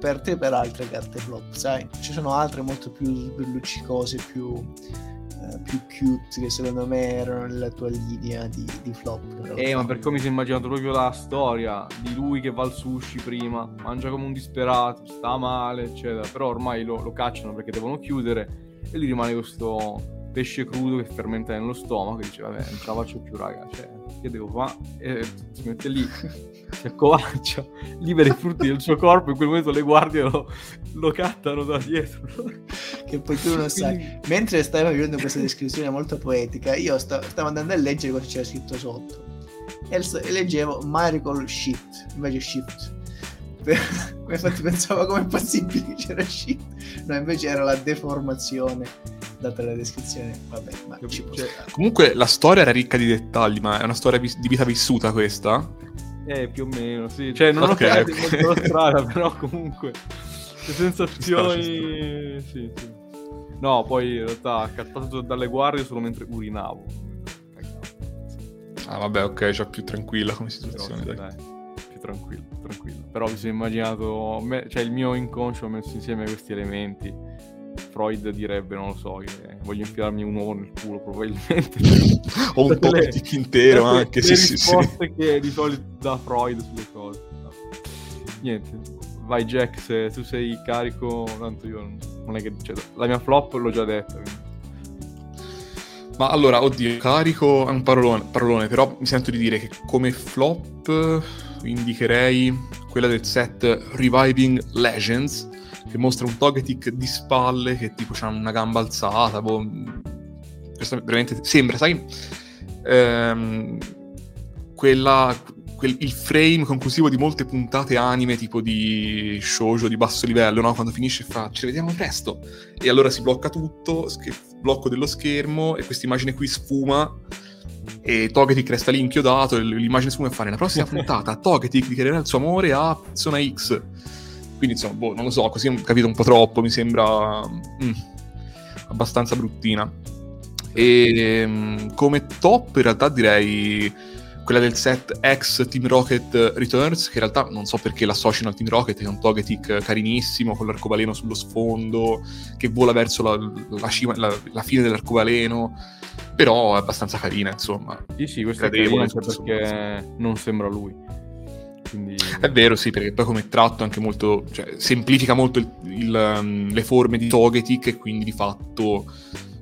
per te per altre carte flop, sai? Ci sono altre molto più luccicose, più eh, più cute che secondo me erano nella tua linea di, di flop. Eh, ma per come mi si è immaginato proprio la storia di lui che va al sushi prima, mangia come un disperato, sta male, eccetera. Però ormai lo, lo cacciano perché devono chiudere e lui rimane questo pesce crudo che fermenta nello stomaco e dice vabbè non ce la faccio più raga cioè che devo fare e si mette lì si accovaccia libera i frutti del suo corpo in quel momento le guardie lo, lo cattano da dietro che poi tu non sai mentre stai facendo questa descrizione molto poetica io sto, stavo andando a leggere cosa c'era scritto sotto e, e leggevo Miracle Shift, invece Shift. Infatti pensavo come è possibile che c'era Shift, no invece era la deformazione data la descrizione, vabbè, ma ci Cioè. Comunque la storia era ricca di dettagli, ma è una storia vis- di vita vissuta questa? Eh, più o meno, sì. Cioè, non Ok, ho creato ok. molto la strada, però comunque... Le sensazioni... Sì, sì. No, poi in realtà accattato dalle guardie solo mentre urinavo. Ah vabbè, ok, già più tranquilla come Però situazione, sì, dai. dai, più tranquillo, tranquillo. Però mi sono immaginato, me- cioè il mio inconscio ha messo insieme questi elementi. Freud direbbe, non lo so, che voglio infilarmi un uovo nel culo probabilmente. O un le- topic intero anche, le sì, sì, sì. risposte che di solito dà Freud sulle cose. No. Niente, vai Jack, se tu sei carico, tanto io non- è che... Cioè, la mia flop l'ho già detta. Ma allora, oddio, carico è un parolone, parolone, però mi sento di dire che come flop indicherei quella del set Reviving Legends, che mostra un Togetic di spalle che tipo ha una gamba alzata, boh, questo veramente sembra, sai, ehm, quella, quel- il frame conclusivo di molte puntate anime tipo di shoujo di basso livello, no? Quando finisce fa ci vediamo presto. E allora si blocca tutto, sch- blocco dello schermo e questa immagine qui sfuma e Togetic resta lì inchiodato e l'immagine sfuma e fa nella prossima puntata Togetic dichiarerà il suo amore a persona X. Quindi insomma boh non lo so così ho capito un po' troppo mi sembra mm, abbastanza bruttina. E mm, come top in realtà direi quella del set ex Team Rocket Returns, che in realtà non so perché l'associano al Team Rocket, è un Togetic carinissimo, con l'arcobaleno sullo sfondo, che vola verso la, la cima- la- la fine dell'arcobaleno, però è abbastanza carina, insomma. Sì, sì, questo è Gradevole, carino tutto perché non sembra lui. Quindi... È vero, sì, perché poi come tratto anche molto, cioè, semplifica molto il- il, um, le forme di Togetic e quindi di fatto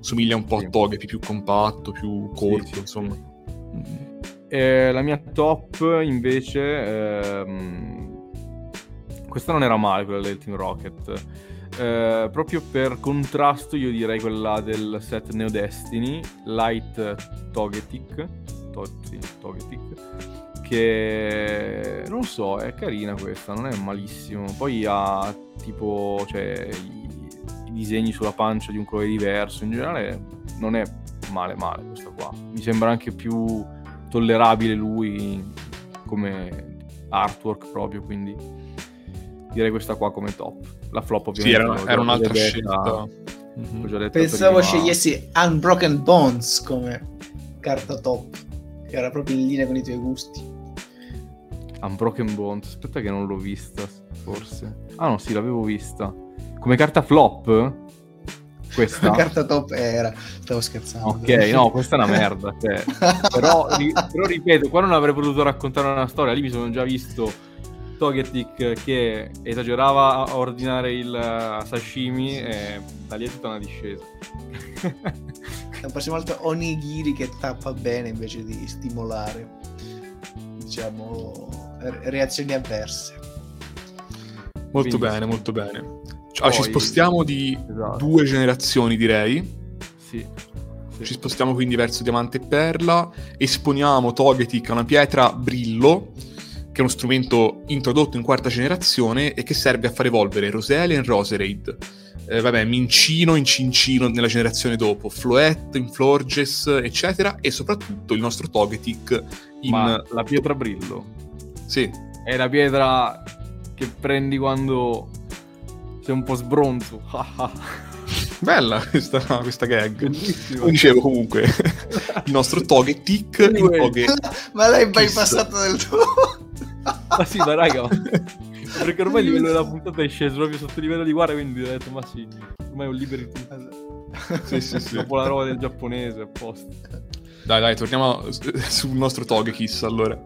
somiglia un po' Sì. a Togepi, più compatto, più corto, sì, insomma. sì. Mm. Eh, la mia top invece... ehm, questa non era male, quella del Team Rocket. Eh, proprio per contrasto io direi quella del set Neo Destiny, Light Togetic. To- sì, Togetic. Che non so, è carina questa, non è malissimo. Poi ha tipo, cioè, i, i disegni sulla pancia di un colore diverso. In generale non è male male questa qua. Mi sembra anche più tollerabile lui come artwork proprio, quindi direi questa qua come top. La flop Sì, ovviamente. era, già- era l'ho un'altra detta- scelta. Mhm. detta Pensavo prima. scegliessi Unbroken Bones come carta top, che era proprio in linea con i tuoi gusti. Unbroken Bones. Aspetta che non l'ho vista, forse. Ah no, sì, l'avevo vista. Come carta flop? Questa? La carta top era, stavo scherzando. Ok, no, questa è una merda. cioè. però, ri- però ripeto, qua non avrei potuto raccontare una storia. Lì mi sono già visto Togetic che esagerava a ordinare il eh, sashimi e da lì è tutta una discesa. La prossima volta Onigiri che tappa bene invece di stimolare, diciamo, re- reazioni avverse. Molto Benissimo. bene, molto bene. Cioè, ci Poi- spostiamo di Esatto. due generazioni, direi. Sì. sì. Ci spostiamo quindi verso Diamante e Perla. Esponiamo Togetic a una pietra brillo, che è uno strumento introdotto in quarta generazione e che serve a far evolvere Roselia in Roserade. Eh, vabbè, Mincino in Cincino nella generazione dopo, Floette in Florges, eccetera, e soprattutto il nostro Togetic in... Ma la pietra brillo Sì, è la pietra che prendi quando sei un po' sbronzo. bella questa, questa gag. Come dicevo comunque, il nostro Togetic in Anyway. Toge... Ma l'hai bypassato del tuo... Ma sì, ma raga, ma- perché ormai il livello della puntata è sceso proprio sotto il livello di guardia, quindi ho detto, ma sì, ormai è un liberi tutto. Sì, sì, sì. Dopo la roba del giapponese, a posto. Dai, dai, torniamo sul nostro Togekiss allora.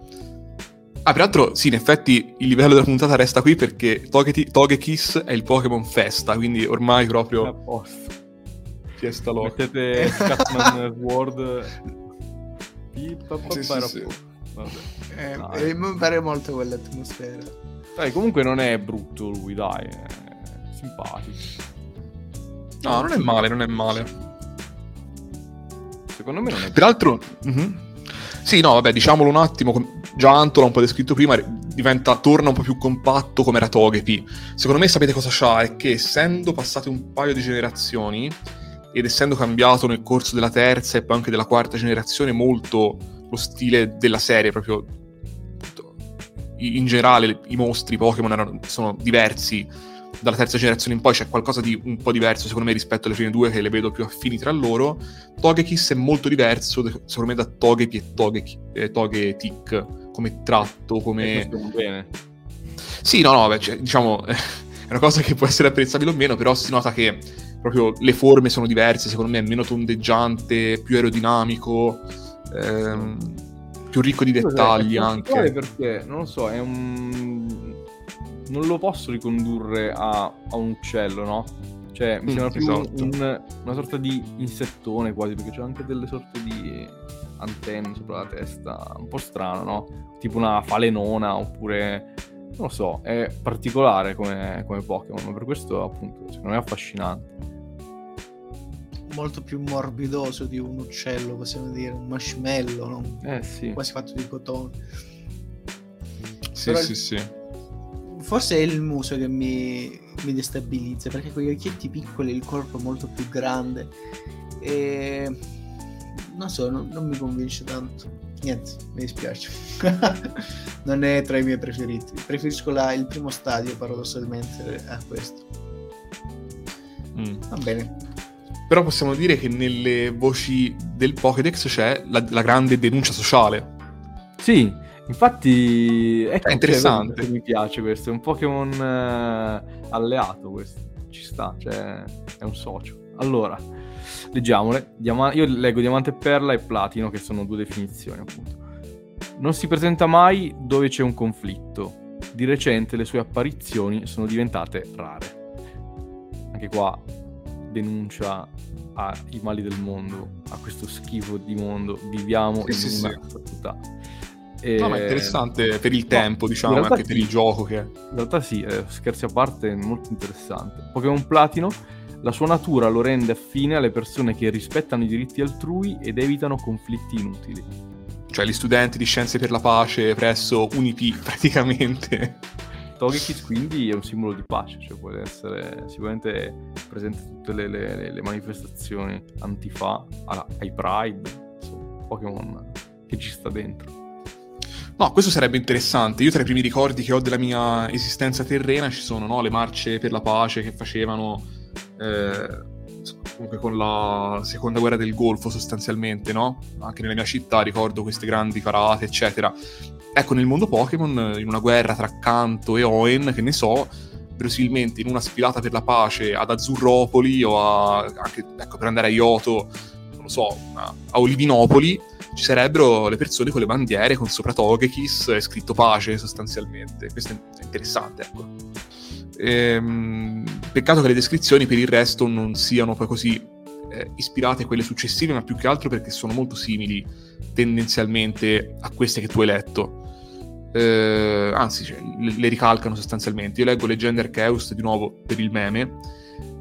Ah, peraltro, sì, in effetti il livello della puntata resta qui perché Togeti- Togekiss è il Pokémon Festa, quindi ormai A proprio posto. fiesta loca. Mettete Scatman Sword. Pippa, Sì, sì, sì. Vabbè. Eh, eh, mi pare molto quell'atmosfera. Dai, comunque non è brutto lui, dai. È simpatico. No, non è male, non è male. Secondo me non è Peraltro, mhm. Sì, no, vabbè, diciamolo un attimo, già Anto l'ha un po' descritto prima, diventa, torna un po' più compatto come era Togepi. Secondo me sapete cosa c'ha? È che essendo passate un paio di generazioni ed essendo cambiato nel corso della terza e poi anche della quarta generazione molto lo stile della serie, proprio in generale i mostri, i Pokémon sono diversi dalla terza generazione in poi c'è qualcosa di un po' diverso secondo me rispetto alle prime due che le vedo più affini tra loro Togekiss è molto diverso secondo me da Togepi e eh, Togetic come tratto come bene sì no no beh, cioè, diciamo è una cosa che può essere apprezzabile o meno però si nota che proprio le forme sono diverse secondo me è meno tondeggiante più aerodinamico ehm, più ricco di dettagli Cos'è? anche perché non lo so è un non lo posso ricondurre a, a un uccello, no? Cioè, mi mm, sembra più esatto. un, una sorta di insettone quasi, perché c'è anche delle sorte di antenne sopra la testa, un po' strano, no? Tipo una falenona, oppure... Non lo so, è particolare come, come Pokémon, ma per questo appunto secondo me è affascinante. Molto più morbidoso di un uccello, possiamo dire, un marshmallow, no? Eh sì. Quasi fatto di cotone. Sì, Però sì, il... sì forse è il muso che mi, mi destabilizza perché con gli occhietti piccoli il corpo è molto più grande e non so, non, non mi convince tanto. Niente, mi dispiace. non è tra i miei preferiti. Preferisco la, il primo stadio paradossalmente a questo. Mm. Va bene. Però possiamo dire che nelle voci del Pokédex c'è la, la grande denuncia sociale. Sì, Infatti ecco è interessante. mi piace questo, è un Pokémon eh, alleato questo, ci sta, cioè è un socio. Allora, leggiamole. Diama- io leggo Diamante Perla e Platino, che sono due definizioni appunto. Non si presenta mai dove c'è un conflitto. Di recente le sue apparizioni sono diventate rare. Anche qua denuncia ai mali del mondo, a questo schifo di mondo. Viviamo sì, in sì, una sì. società e... No, ma è interessante per il tempo, no, diciamo, anche sì. per il gioco che... In realtà sì, eh, scherzi a parte, è molto interessante. Pokémon Platino, la sua natura lo rende affine alle persone che rispettano i diritti altrui ed evitano conflitti inutili. Cioè gli studenti di Scienze per la Pace presso UNIP, praticamente. Togekiss quindi è un simbolo di pace, cioè può essere sicuramente presente in tutte le, le, le manifestazioni antifa, ai Pride, insomma, Pokémon che ci sta dentro. No, questo sarebbe interessante. Io tra i primi ricordi che ho della mia esistenza terrena ci sono no? le marce per la pace che facevano eh, comunque con la seconda guerra del Golfo sostanzialmente, no? Anche nella mia città ricordo queste grandi parate, eccetera. Ecco, nel mondo Pokémon, in una guerra tra Kanto e Oen, che ne so, verosimilmente in una sfilata per la pace ad Azzurropoli o a, anche ecco, per andare a Yoto, non lo so, a Olivinopoli, ci sarebbero le persone con le bandiere con sopra Togekiss e scritto pace sostanzialmente. Questo è interessante, ecco. Ehm, peccato che le descrizioni per il resto non siano poi così eh, ispirate a quelle successive, ma più che altro perché sono molto simili tendenzialmente a queste che tu hai letto. Eh, anzi, cioè, le, le, ricalcano sostanzialmente. Io leggo Leggenda Arceus di nuovo per il meme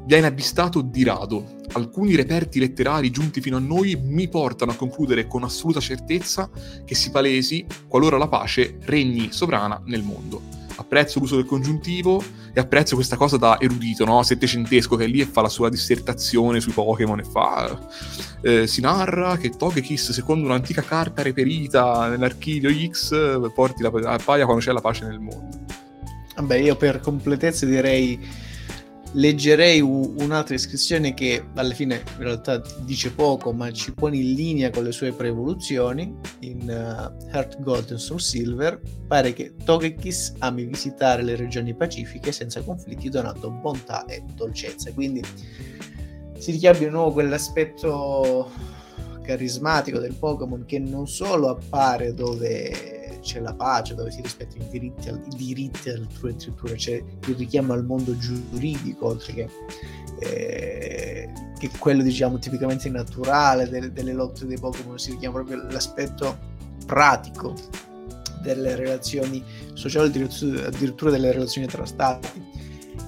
viene avvistato di rado. Alcuni reperti letterari giunti fino a noi mi portano a concludere con assoluta certezza che si palesi qualora la pace regni sovrana nel mondo. Apprezzo l'uso del congiuntivo e apprezzo questa cosa da erudito, no? settecentesco, che è lì e fa la sua dissertazione sui Pokémon e fa... Eh, si narra che Togekiss, secondo un'antica carta reperita nell'archivio X, porti la, paia quando c'è la pace nel mondo. Vabbè, io per completezza direi leggerei un'altra iscrizione che alla fine in realtà dice poco ma ci pone in linea con le sue preevoluzioni in uh, Heart Gold e Soul Silver. Pare che Togekiss ami visitare le regioni pacifiche senza conflitti donando bontà e dolcezza. Quindi si richiama di nuovo quell'aspetto carismatico del Pokémon che non solo appare dove c'è la pace, dove si rispettano i diritti, i diritti altrui, addirittura c'è il richiamo al mondo giuridico, oltre che, eh, che quello diciamo tipicamente naturale delle, delle lotte dei Pokémon, si richiama proprio l'aspetto pratico delle relazioni sociali, addirittura delle relazioni tra stati.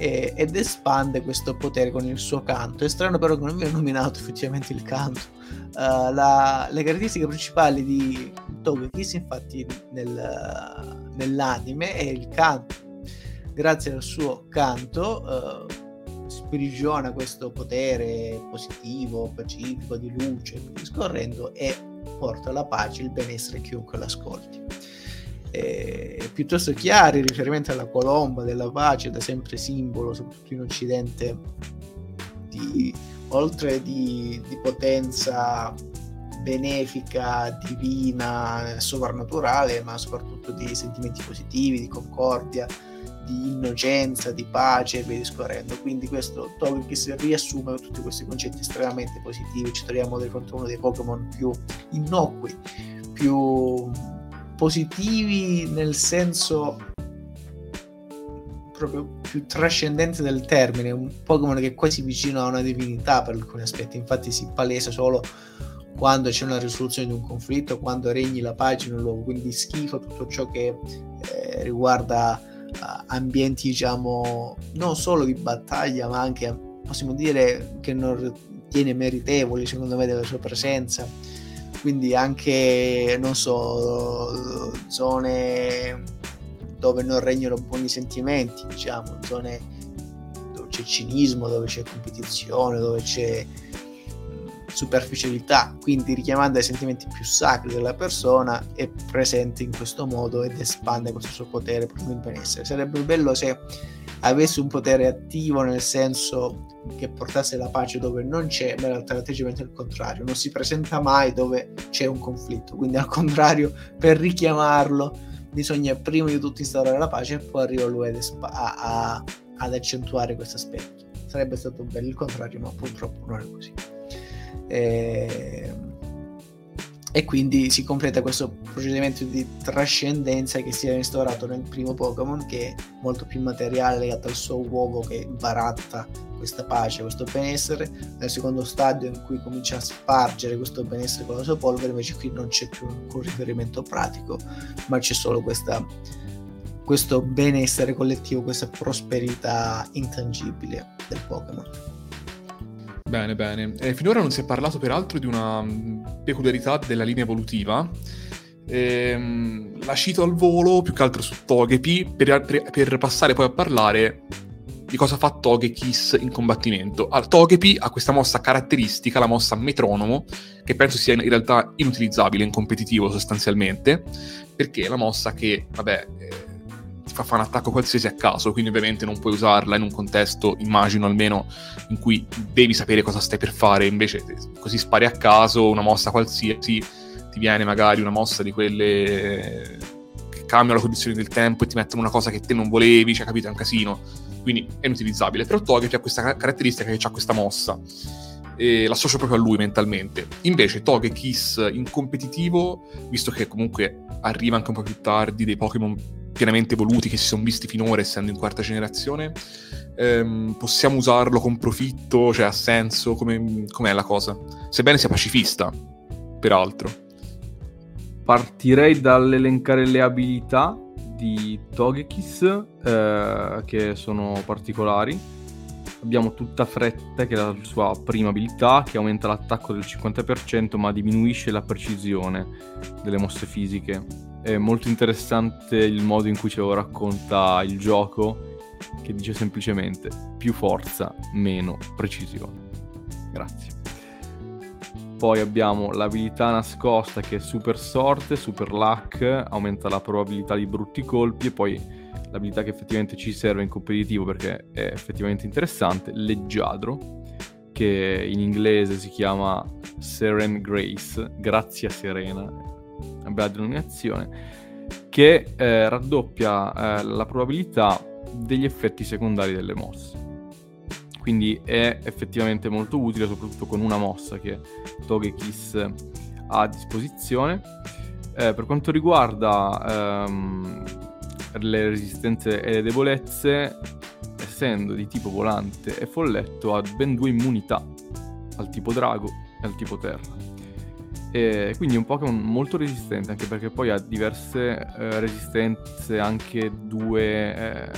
E, ed espande questo potere con il suo canto. È strano però che non vi ho nominato effettivamente il canto. Uh, la, le caratteristiche principali di Togekiss infatti nel, nell'anime è il canto. Grazie al suo canto uh, sprigiona questo potere positivo, pacifico, di luce, scorrendo e porta la pace e il benessere a chiunque l'ascolti eh, piuttosto chiari in riferimento alla colomba della pace, da sempre simbolo, soprattutto in Occidente, di, oltre di, di potenza benefica, divina, sovrannaturale, ma soprattutto di sentimenti positivi, di concordia, di innocenza, di pace e via discorrendo. Quindi questo Togekiss riassume tutti questi concetti estremamente positivi. Ci troviamo di fronte a uno dei Pokémon più innocui, più positivi nel senso proprio più trascendente del termine, un Pokémon che è quasi vicino a una divinità per alcuni aspetti, infatti si palesa solo quando c'è una risoluzione di un conflitto, quando regni la pace in un luogo, quindi schifo tutto ciò che eh, riguarda uh, ambienti diciamo non solo di battaglia ma anche possiamo dire che non tiene meritevoli secondo me della sua presenza quindi anche, non so, zone dove non regnano buoni sentimenti, diciamo, zone dove c'è cinismo, dove c'è competizione, dove c'è superficialità, quindi richiamando ai sentimenti più sacri della persona è presente in questo modo ed espande questo suo potere per il benessere. Sarebbe bello se avesse un potere attivo nel senso che portasse la pace dove non c'è, ma in realtà l'atteggiamento è il contrario, non si presenta mai dove c'è un conflitto, quindi al contrario per richiamarlo bisogna prima di tutto instaurare la pace e poi arriva lui ad, espa- a, a, ad accentuare questo aspetto. Sarebbe stato bello il contrario, ma purtroppo non è così. Ehm, e quindi si completa questo procedimento di trascendenza che si è instaurato nel primo Pokémon che è molto più materiale legato al suo uovo che baratta questa pace, questo benessere. Nel secondo stadio in cui comincia a spargere questo benessere con la sua polvere invece qui non c'è più un riferimento pratico ma c'è solo questa, questo benessere collettivo questa prosperità intangibile del Pokémon Bene, bene. E finora non si è parlato peraltro di una mm, peculiarità della linea evolutiva. Ehm, la cito al volo più che altro su Togepi per, per, per passare poi a parlare di cosa fa Togekiss in combattimento. Allora, Togepi ha questa mossa caratteristica, la mossa metronomo, che penso sia in realtà inutilizzabile in competitivo sostanzialmente, perché è la mossa che, vabbè, eh, fa fare un attacco qualsiasi a caso, quindi ovviamente non puoi usarla in un contesto, immagino almeno, in cui devi sapere cosa stai per fare, invece così spari a caso una mossa qualsiasi, ti viene magari una mossa di quelle che cambiano le condizioni del tempo e ti mettono una cosa che te non volevi, cioè capito, è un casino, quindi è inutilizzabile. Però Togepi ha questa caratteristica che ha questa mossa l'associo proprio a lui mentalmente. Invece Togekiss in competitivo, visto che comunque arriva anche un po' più tardi dei Pokémon pienamente evoluti che si sono visti finora essendo in quarta generazione, ehm, possiamo usarlo con profitto, cioè ha senso, come, com'è la cosa? Sebbene sia pacifista, peraltro. Partirei dall'elencare le abilità di Togekiss, eh, che sono particolari. Abbiamo tutta fretta, che è la sua prima abilità, che aumenta l'attacco del 50%, ma diminuisce la precisione delle mosse fisiche è molto interessante il modo in cui ce lo racconta il gioco, che dice semplicemente più forza, meno precisione. Grazie. Poi abbiamo l'abilità nascosta che è super sorte, super luck, aumenta la probabilità di brutti colpi e poi l'abilità che effettivamente ci serve in competitivo perché è effettivamente interessante, leggiadro, che in inglese si chiama Seren Grace, grazia serena, una bella denominazione, che eh, raddoppia eh, la probabilità degli effetti secondari delle mosse. Quindi è effettivamente molto utile, soprattutto con una mossa che Togekiss ha a disposizione. Eh, per quanto riguarda ehm, le resistenze e le debolezze, essendo di tipo volante e folletto, ha ben due immunità al tipo drago e al tipo terra. E quindi è un Pokémon molto resistente, anche perché poi ha diverse eh, resistenze, anche due, eh,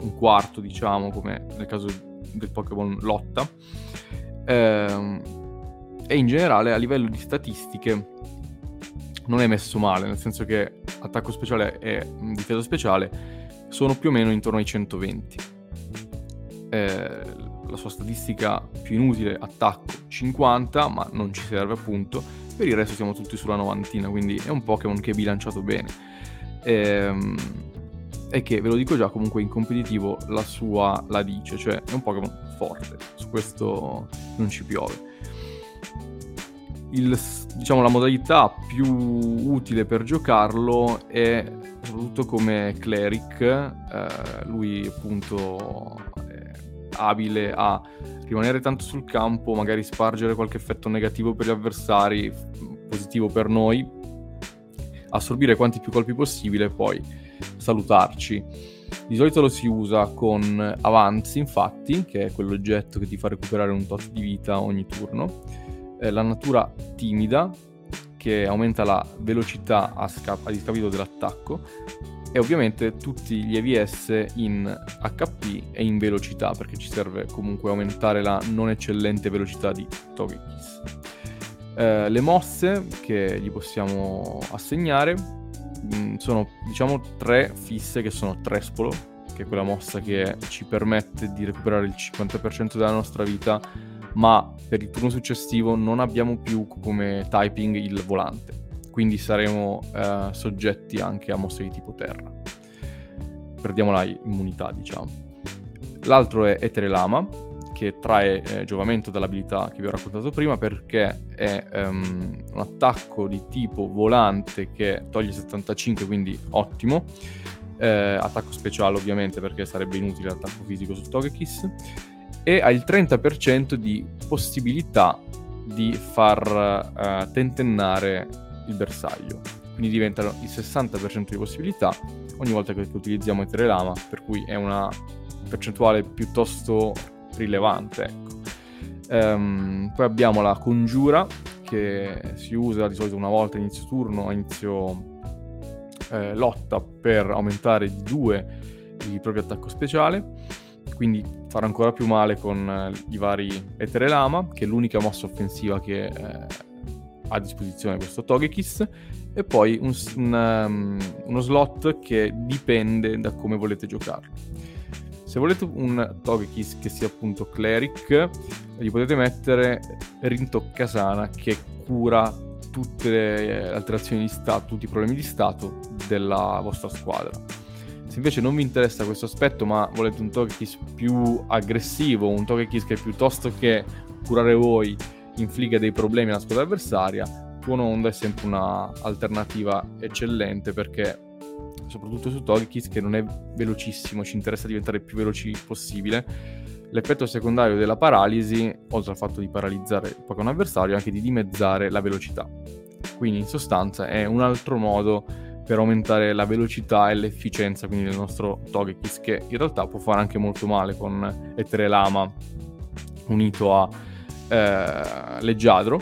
un quarto, diciamo, come nel caso del Pokémon Lotta. Ehm, e in generale a livello di statistiche non è messo male, nel senso che attacco speciale e difesa speciale sono più o meno intorno ai 120. Eh, la sua statistica più inutile, attacco 50, ma non ci serve appunto. Per il resto siamo tutti sulla novantina, quindi è un Pokémon che è bilanciato bene. Ehm, e che, ve lo dico già, comunque in competitivo la sua la dice, cioè è un Pokémon forte, su questo non ci piove il, diciamo, la modalità più utile per giocarlo è soprattutto come cleric, eh, lui appunto abile a rimanere tanto sul campo, magari spargere qualche effetto negativo per gli avversari, positivo per noi, assorbire quanti più colpi possibile e poi salutarci. Di solito lo si usa con avanzi, infatti, che è quell'oggetto che ti fa recuperare un tot di vita ogni turno eh, la natura timida che aumenta la velocità a, sca- a discapito dell'attacco e ovviamente tutti gli EVS in HP e in velocità perché ci serve comunque aumentare la non eccellente velocità di Togekiss. Eh, le mosse che gli possiamo assegnare mh, mm, sono diciamo tre fisse che sono Trespolo, che è quella mossa che ci permette di recuperare il 50% della nostra vita ma per il turno successivo non abbiamo più come typing il volante, quindi saremo eh, soggetti anche a mosse di tipo terra. Perdiamo la immunità, diciamo. L'altro è Etere Lama, che trae eh, giovamento dall'abilità che vi ho raccontato prima perché è um, un attacco di tipo volante che toglie 75, quindi ottimo. Eh, attacco speciale ovviamente perché sarebbe inutile l'attacco fisico su Togekiss e ha il 30% di possibilità di far uh, tentennare il bersaglio. Quindi diventano il 60% di possibilità ogni volta che utilizziamo il Terelama, per cui è una percentuale piuttosto rilevante. Ecco. Um, poi abbiamo la congiura che si usa di solito una volta inizio turno, inizio eh, lotta per aumentare di 2 il proprio attacco speciale quindi farà ancora più male con eh, i vari Etere Lama, che è l'unica mossa offensiva che eh, a disposizione questo Togekiss, e poi un, un, um, uno slot che dipende da come volete giocarlo. Se volete un Togekiss che sia appunto Cleric, gli potete mettere Rintoccasana che cura tutte le alterazioni di stato, tutti i problemi di stato della vostra squadra se invece non vi interessa questo aspetto, ma volete un Togekiss più aggressivo, un Togekiss che piuttosto che curare voi infligga dei problemi alla squadra avversaria, Tuono Onda è sempre un'alternativa eccellente perché soprattutto su Togekiss che non è velocissimo, ci interessa diventare più veloci possibile. L'effetto secondario della paralisi, oltre al fatto di paralizzare il Pokémon avversario, è anche di dimezzare la velocità. Quindi in sostanza è un altro modo per aumentare la velocità e l'efficienza quindi del nostro Togekiss che in realtà può fare anche molto male con Etere Lama unito a eh, Leggiadro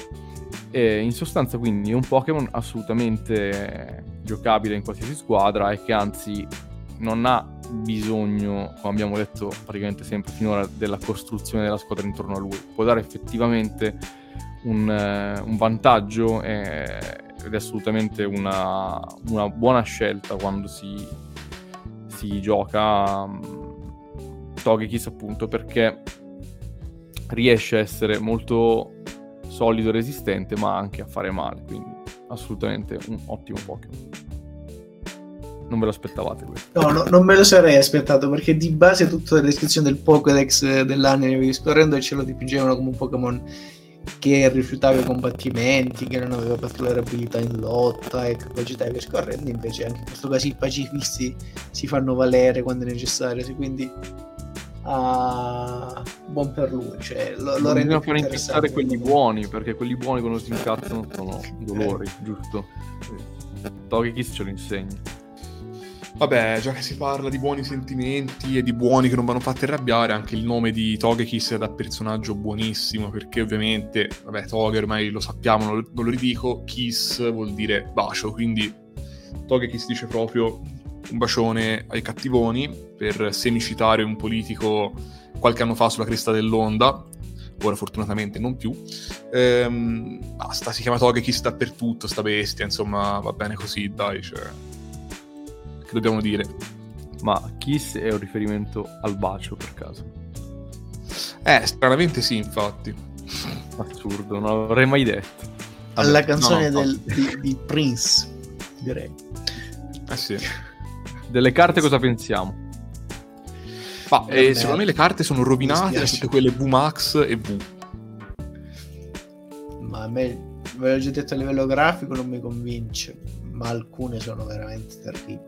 e in sostanza quindi un Pokémon assolutamente giocabile in qualsiasi squadra e che anzi non ha bisogno, come abbiamo detto praticamente sempre finora, della costruzione della squadra intorno a lui. Può dare effettivamente un, uh, un vantaggio e, ed è assolutamente una, una buona scelta quando si, si gioca um, Togekiss appunto perché riesce a essere molto solido e resistente ma anche a fare male quindi assolutamente un ottimo Pokémon non ve lo aspettavate questo? No, no, non me lo sarei aspettato perché di base tutta la descrizione del Pokédex dell'anime scorrendo ce lo dipingevano come un Pokémon che rifiutava i combattimenti, che non aveva particolare abilità in lotta e capacità di scorrendo, invece anche in questo caso i pacifisti si fanno valere quando è necessario, quindi uh, buon per lui, cioè, lo, lo rende fare incazzare quelli buoni, perché quelli buoni quando si incazzano sono dolori, eh. giusto? Togekiss ce lo insegna. Vabbè, già che si parla di buoni sentimenti e di buoni che non vanno fatti arrabbiare, anche il nome di Togekiss è da personaggio buonissimo, perché ovviamente, vabbè, Toge ormai lo sappiamo, non lo, ridico, Kiss vuol dire bacio, quindi Togekiss dice proprio un bacione ai cattivoni per semicitare un politico qualche anno fa sulla cresta dell'onda, ora fortunatamente non più. Ehm, basta, si chiama Togekiss dappertutto, sta bestia, insomma va bene così, dai, cioè... Che dobbiamo dire? Ma Kiss è un riferimento al bacio per caso? Eh, stranamente sì, infatti. Assurdo, non l'avrei mai detto. Alla Vabbè, canzone no, no, del- di, di Prince, direi. Eh sì. Delle carte cosa pensiamo? Ma Eh, eh, secondo me le carte sono rovinate da tutte quelle VMAX e V. Ma a me, ve l'ho già detto a livello grafico, non mi convince. Ma alcune sono veramente terribili.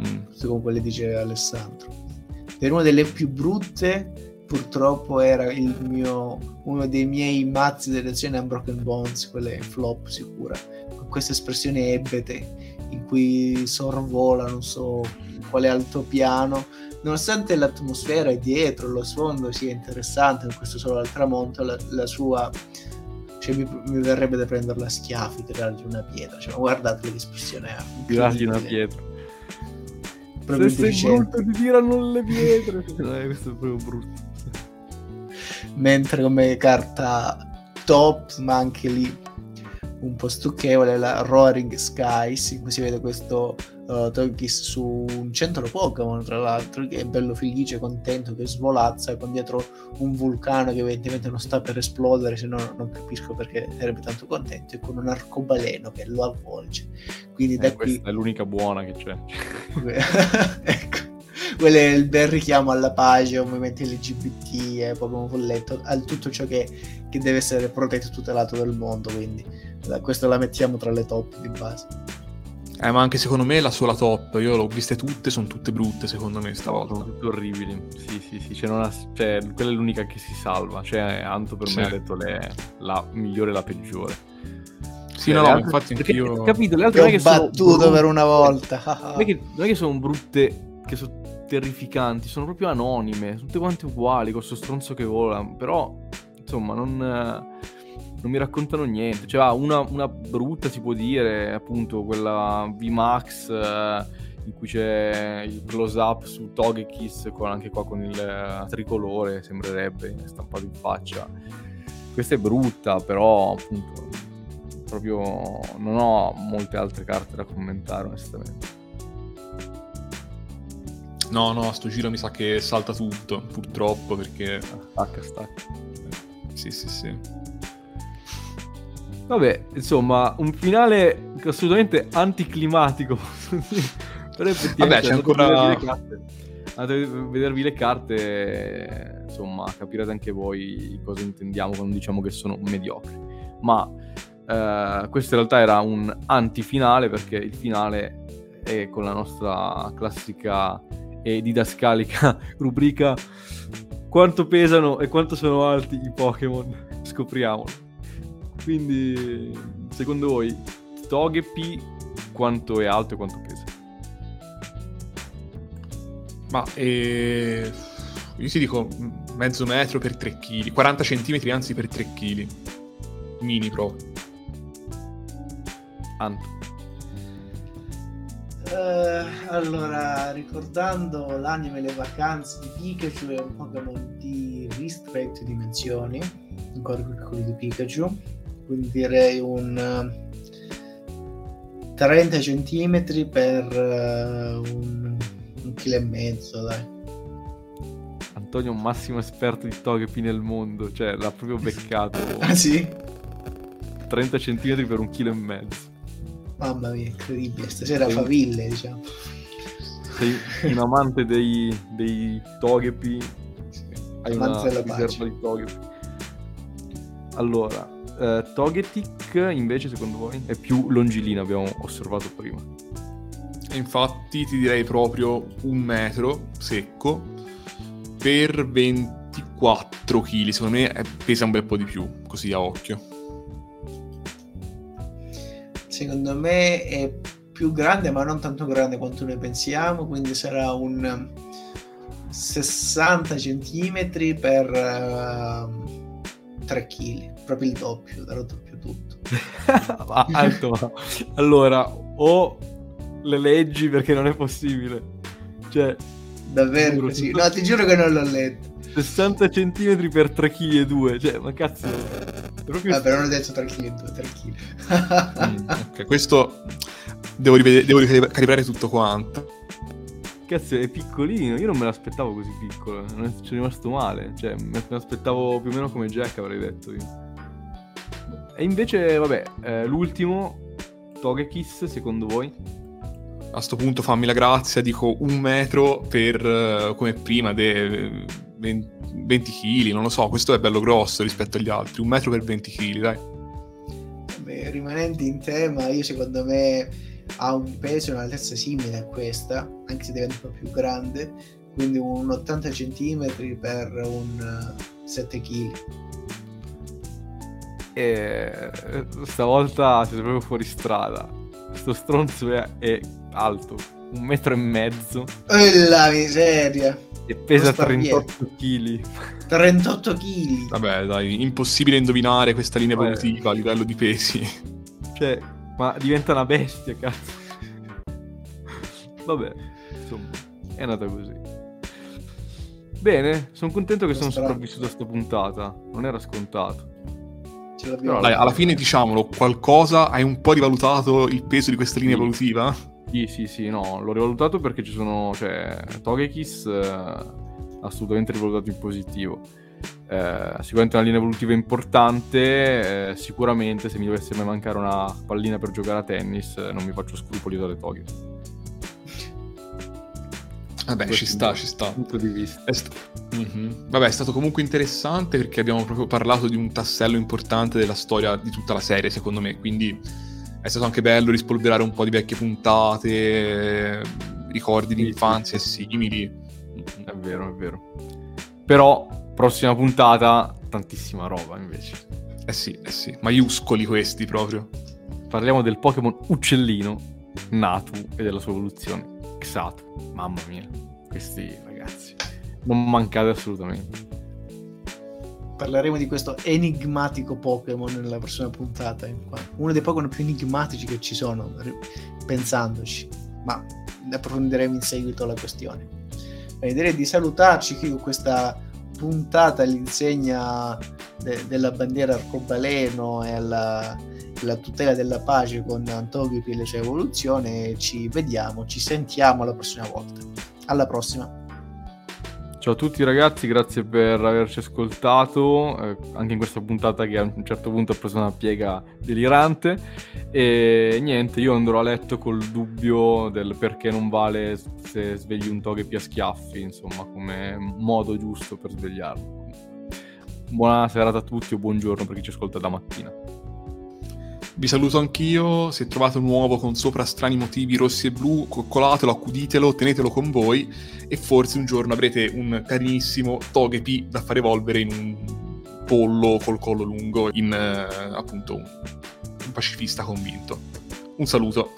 Mm. Come quelle dice Alessandro. Per una delle più brutte, purtroppo era il mio, uno dei miei mazzi dell'elezione Unbroken Bones, quelle flop sicura, con questa espressione ebete in cui sorvola, non so quale altopiano, nonostante l'atmosfera è dietro, lo sfondo sia interessante, con questo solo al tramonto, la, la sua... Cioè, mi, mi verrebbe da prenderla a schiaffi, tirargli una pietra. Cioè, guardate che espressione ha. Tirargli una pietra. Proprio Se sei brutto ti tirano le pietre. no, eh, questo è proprio brutto. mentre come carta top ma anche lì un po' stucchevole la Roaring Skies in cui si vede questo uh, Togekiss su un centro Pokémon tra l'altro che è bello felice contento che svolazza con dietro un vulcano che evidentemente non sta per esplodere se no non capisco perché sarebbe tanto contento e con un arcobaleno che lo avvolge quindi da Eh, qui questa è l'unica buona che c'è. ecco quello è il bel richiamo alla pace, ai movimenti LGBT, e Pokémon Folletto, a tutto ciò che, che deve essere protetto e tutelato del mondo. Quindi questo la mettiamo tra le top di base. Eh, ma anche secondo me la sola top, io l'ho viste tutte, sono tutte brutte secondo me Sono stavolta. tutte orribili. Sì, sì, sì. Cioè, non ha- cioè, quella è l'unica che si salva. Cioè, Anto per Sì. me ha detto le- la migliore e la peggiore. Sì, Cioè, no, no, altre- infatti perché, anch'io... Capito? Le altre non ho è che sono battuto brutte. per una volta. Non è, che, non è che sono brutte, che sono terrificanti, sono proprio anonime, tutte quante uguali, con sto stronzo che vola, però insomma non, non mi raccontano niente. Cioè, ah, una, una brutta si può dire, appunto, quella VMAX eh, in cui c'è il close up su Togekiss, con, anche qua con il eh, tricolore, sembrerebbe stampato in faccia. Questa è brutta, però appunto proprio non ho molte altre carte da commentare onestamente. No, no, a sto giro mi sa che salta tutto, purtroppo, perché... Stacca, stacca. Sì, sì, sì. Vabbè, insomma, un finale assolutamente anticlimatico. Però Vabbè, c'è ancora- vedervi le carte- andate a vedervi le carte, insomma, capirete anche voi cosa intendiamo quando diciamo che sono mediocri. Ma eh, questo in realtà era un antifinale perché il finale è con la nostra classica e didascalica rubrica quanto pesano e quanto sono alti i Pokémon. Scopriamolo. Quindi, secondo voi, Togepi quanto è alto e quanto pesa? Ma eh, io ti dico mezzo metro per 3 kg, 40 centimetri anzi per 3 kg. Mini proprio. Anto. Eh, allora, ricordando l'anime e le vacanze di Pikachu è un Pokémon di ristrette dimensioni, ancora più piccoli di Pikachu, quindi direi un eh, 30 cm per eh, un, un chilo e mezzo, dai. Antonio è un massimo esperto di Togepi nel mondo, cioè l'ha proprio beccato Ah sì? 30 cm per un chilo e mezzo. Mamma mia, incredibile, stasera Sì. faville, diciamo. Sei un amante dei, dei Togepi, hai una Amante riserva di Togepi. Allora, eh, Togetic invece secondo voi è più longilino, abbiamo osservato prima. Infatti ti direi proprio un metro secco per 24 kg. Secondo me eh, pesa un bel po' di più, così a occhio. Secondo me è più grande, ma non tanto grande quanto noi pensiamo, quindi sarà un 60 centimetri per 3 kg, proprio il doppio, darò doppio tutto. Ah, alto, allora, o le leggi perché non è possibile. Cioè, Davvero Giuro, così? No, ti giuro che non l'ho letto. 60 cm per 3 kg e 2. Cioè, ma cazzo. Proprio... Però non ho detto 3 kg, 3 kg. Mm, ok, questo devo, rivede- devo ricalibrare tutto quanto. Cazzo, è piccolino. Io non me l'aspettavo così piccolo. Non ci è rimasto male. Cioè, me l'aspettavo più o meno come Jack, avrei detto io. E invece, vabbè, eh, l'ultimo, Togekiss, secondo voi? A sto punto fammi la grazia, dico un metro per eh, come prima, de, 20 kg, non lo so, questo è bello grosso rispetto agli altri, un metro per 20 kg, dai. Beh, rimanendo in tema, io secondo me ha un peso e un'altezza simile a questa, anche se diventa un po' più grande, quindi un 80 cm per un eh, 7 kg. E stavolta siete proprio fuori strada. Questo stronzo è, è alto, un metro e mezzo E la miseria! e pesa Non sta 38 kg. 38 kg! Vabbè, dai, impossibile indovinare questa linea evolutiva a livello di pesi. Cioè, ma diventa una bestia, cazzo. Vabbè, insomma, è andata così. Bene, sono contento che sono sopravvissuto a sta puntata. Non era scontato. L'abbiamo. Dai, alla fine diciamolo, qualcosa, hai un po' rivalutato il peso di questa linea Sì. evolutiva? Sì, sì, sì, no, l'ho rivalutato perché ci sono, cioè, Togekiss eh, assolutamente rivalutato in positivo. Eh, sicuramente una linea evolutiva importante, eh, sicuramente se mi dovesse mai mancare una pallina per giocare a tennis eh, non mi faccio scrupoli dalle Togekiss. Vabbè, Questo ci sta, ci sta. Punto di vista. È st- Mhm. Vabbè, è stato comunque interessante perché abbiamo proprio parlato di un tassello importante della storia di tutta la serie, secondo me. Quindi è stato anche bello rispolverare un po' di vecchie puntate, ricordi di Sì, infanzia sì, e simili. È vero, è vero. Però, prossima puntata, tantissima roba invece. Eh sì, eh sì, maiuscoli questi proprio. Parliamo del Pokémon uccellino, Natu, e della sua evoluzione, Xatu. Mamma mia, questi ragazzi. Non mancate assolutamente. Parleremo di questo enigmatico Pokémon nella prossima puntata. Uno dei Pokémon più enigmatici che ci sono, pensandoci. Ma ne approfondiremo in seguito la questione. Bene, direi di salutarci qui con questa puntata all'insegna de- della bandiera arcobaleno e alla, alla tutela della pace con Antogepi e le sue evoluzioni. Ci vediamo, ci sentiamo la prossima volta. Alla prossima. Ciao a tutti ragazzi, grazie per averci ascoltato, eh, anche in questa puntata che a un certo punto ha preso una piega delirante. E niente, io andrò a letto col dubbio del perché non vale se svegli un Togepi a schiaffi, insomma, come modo giusto per svegliarlo. Buona serata a tutti o buongiorno per chi ci ascolta da mattina. Vi saluto anch'io, se trovate un uovo con sopra strani motivi rossi e blu, coccolatelo, accuditelo, tenetelo con voi e forse un giorno avrete un carinissimo Togepi da far evolvere in un pollo col collo lungo, in eh, appunto un, un pacifista convinto. Un saluto.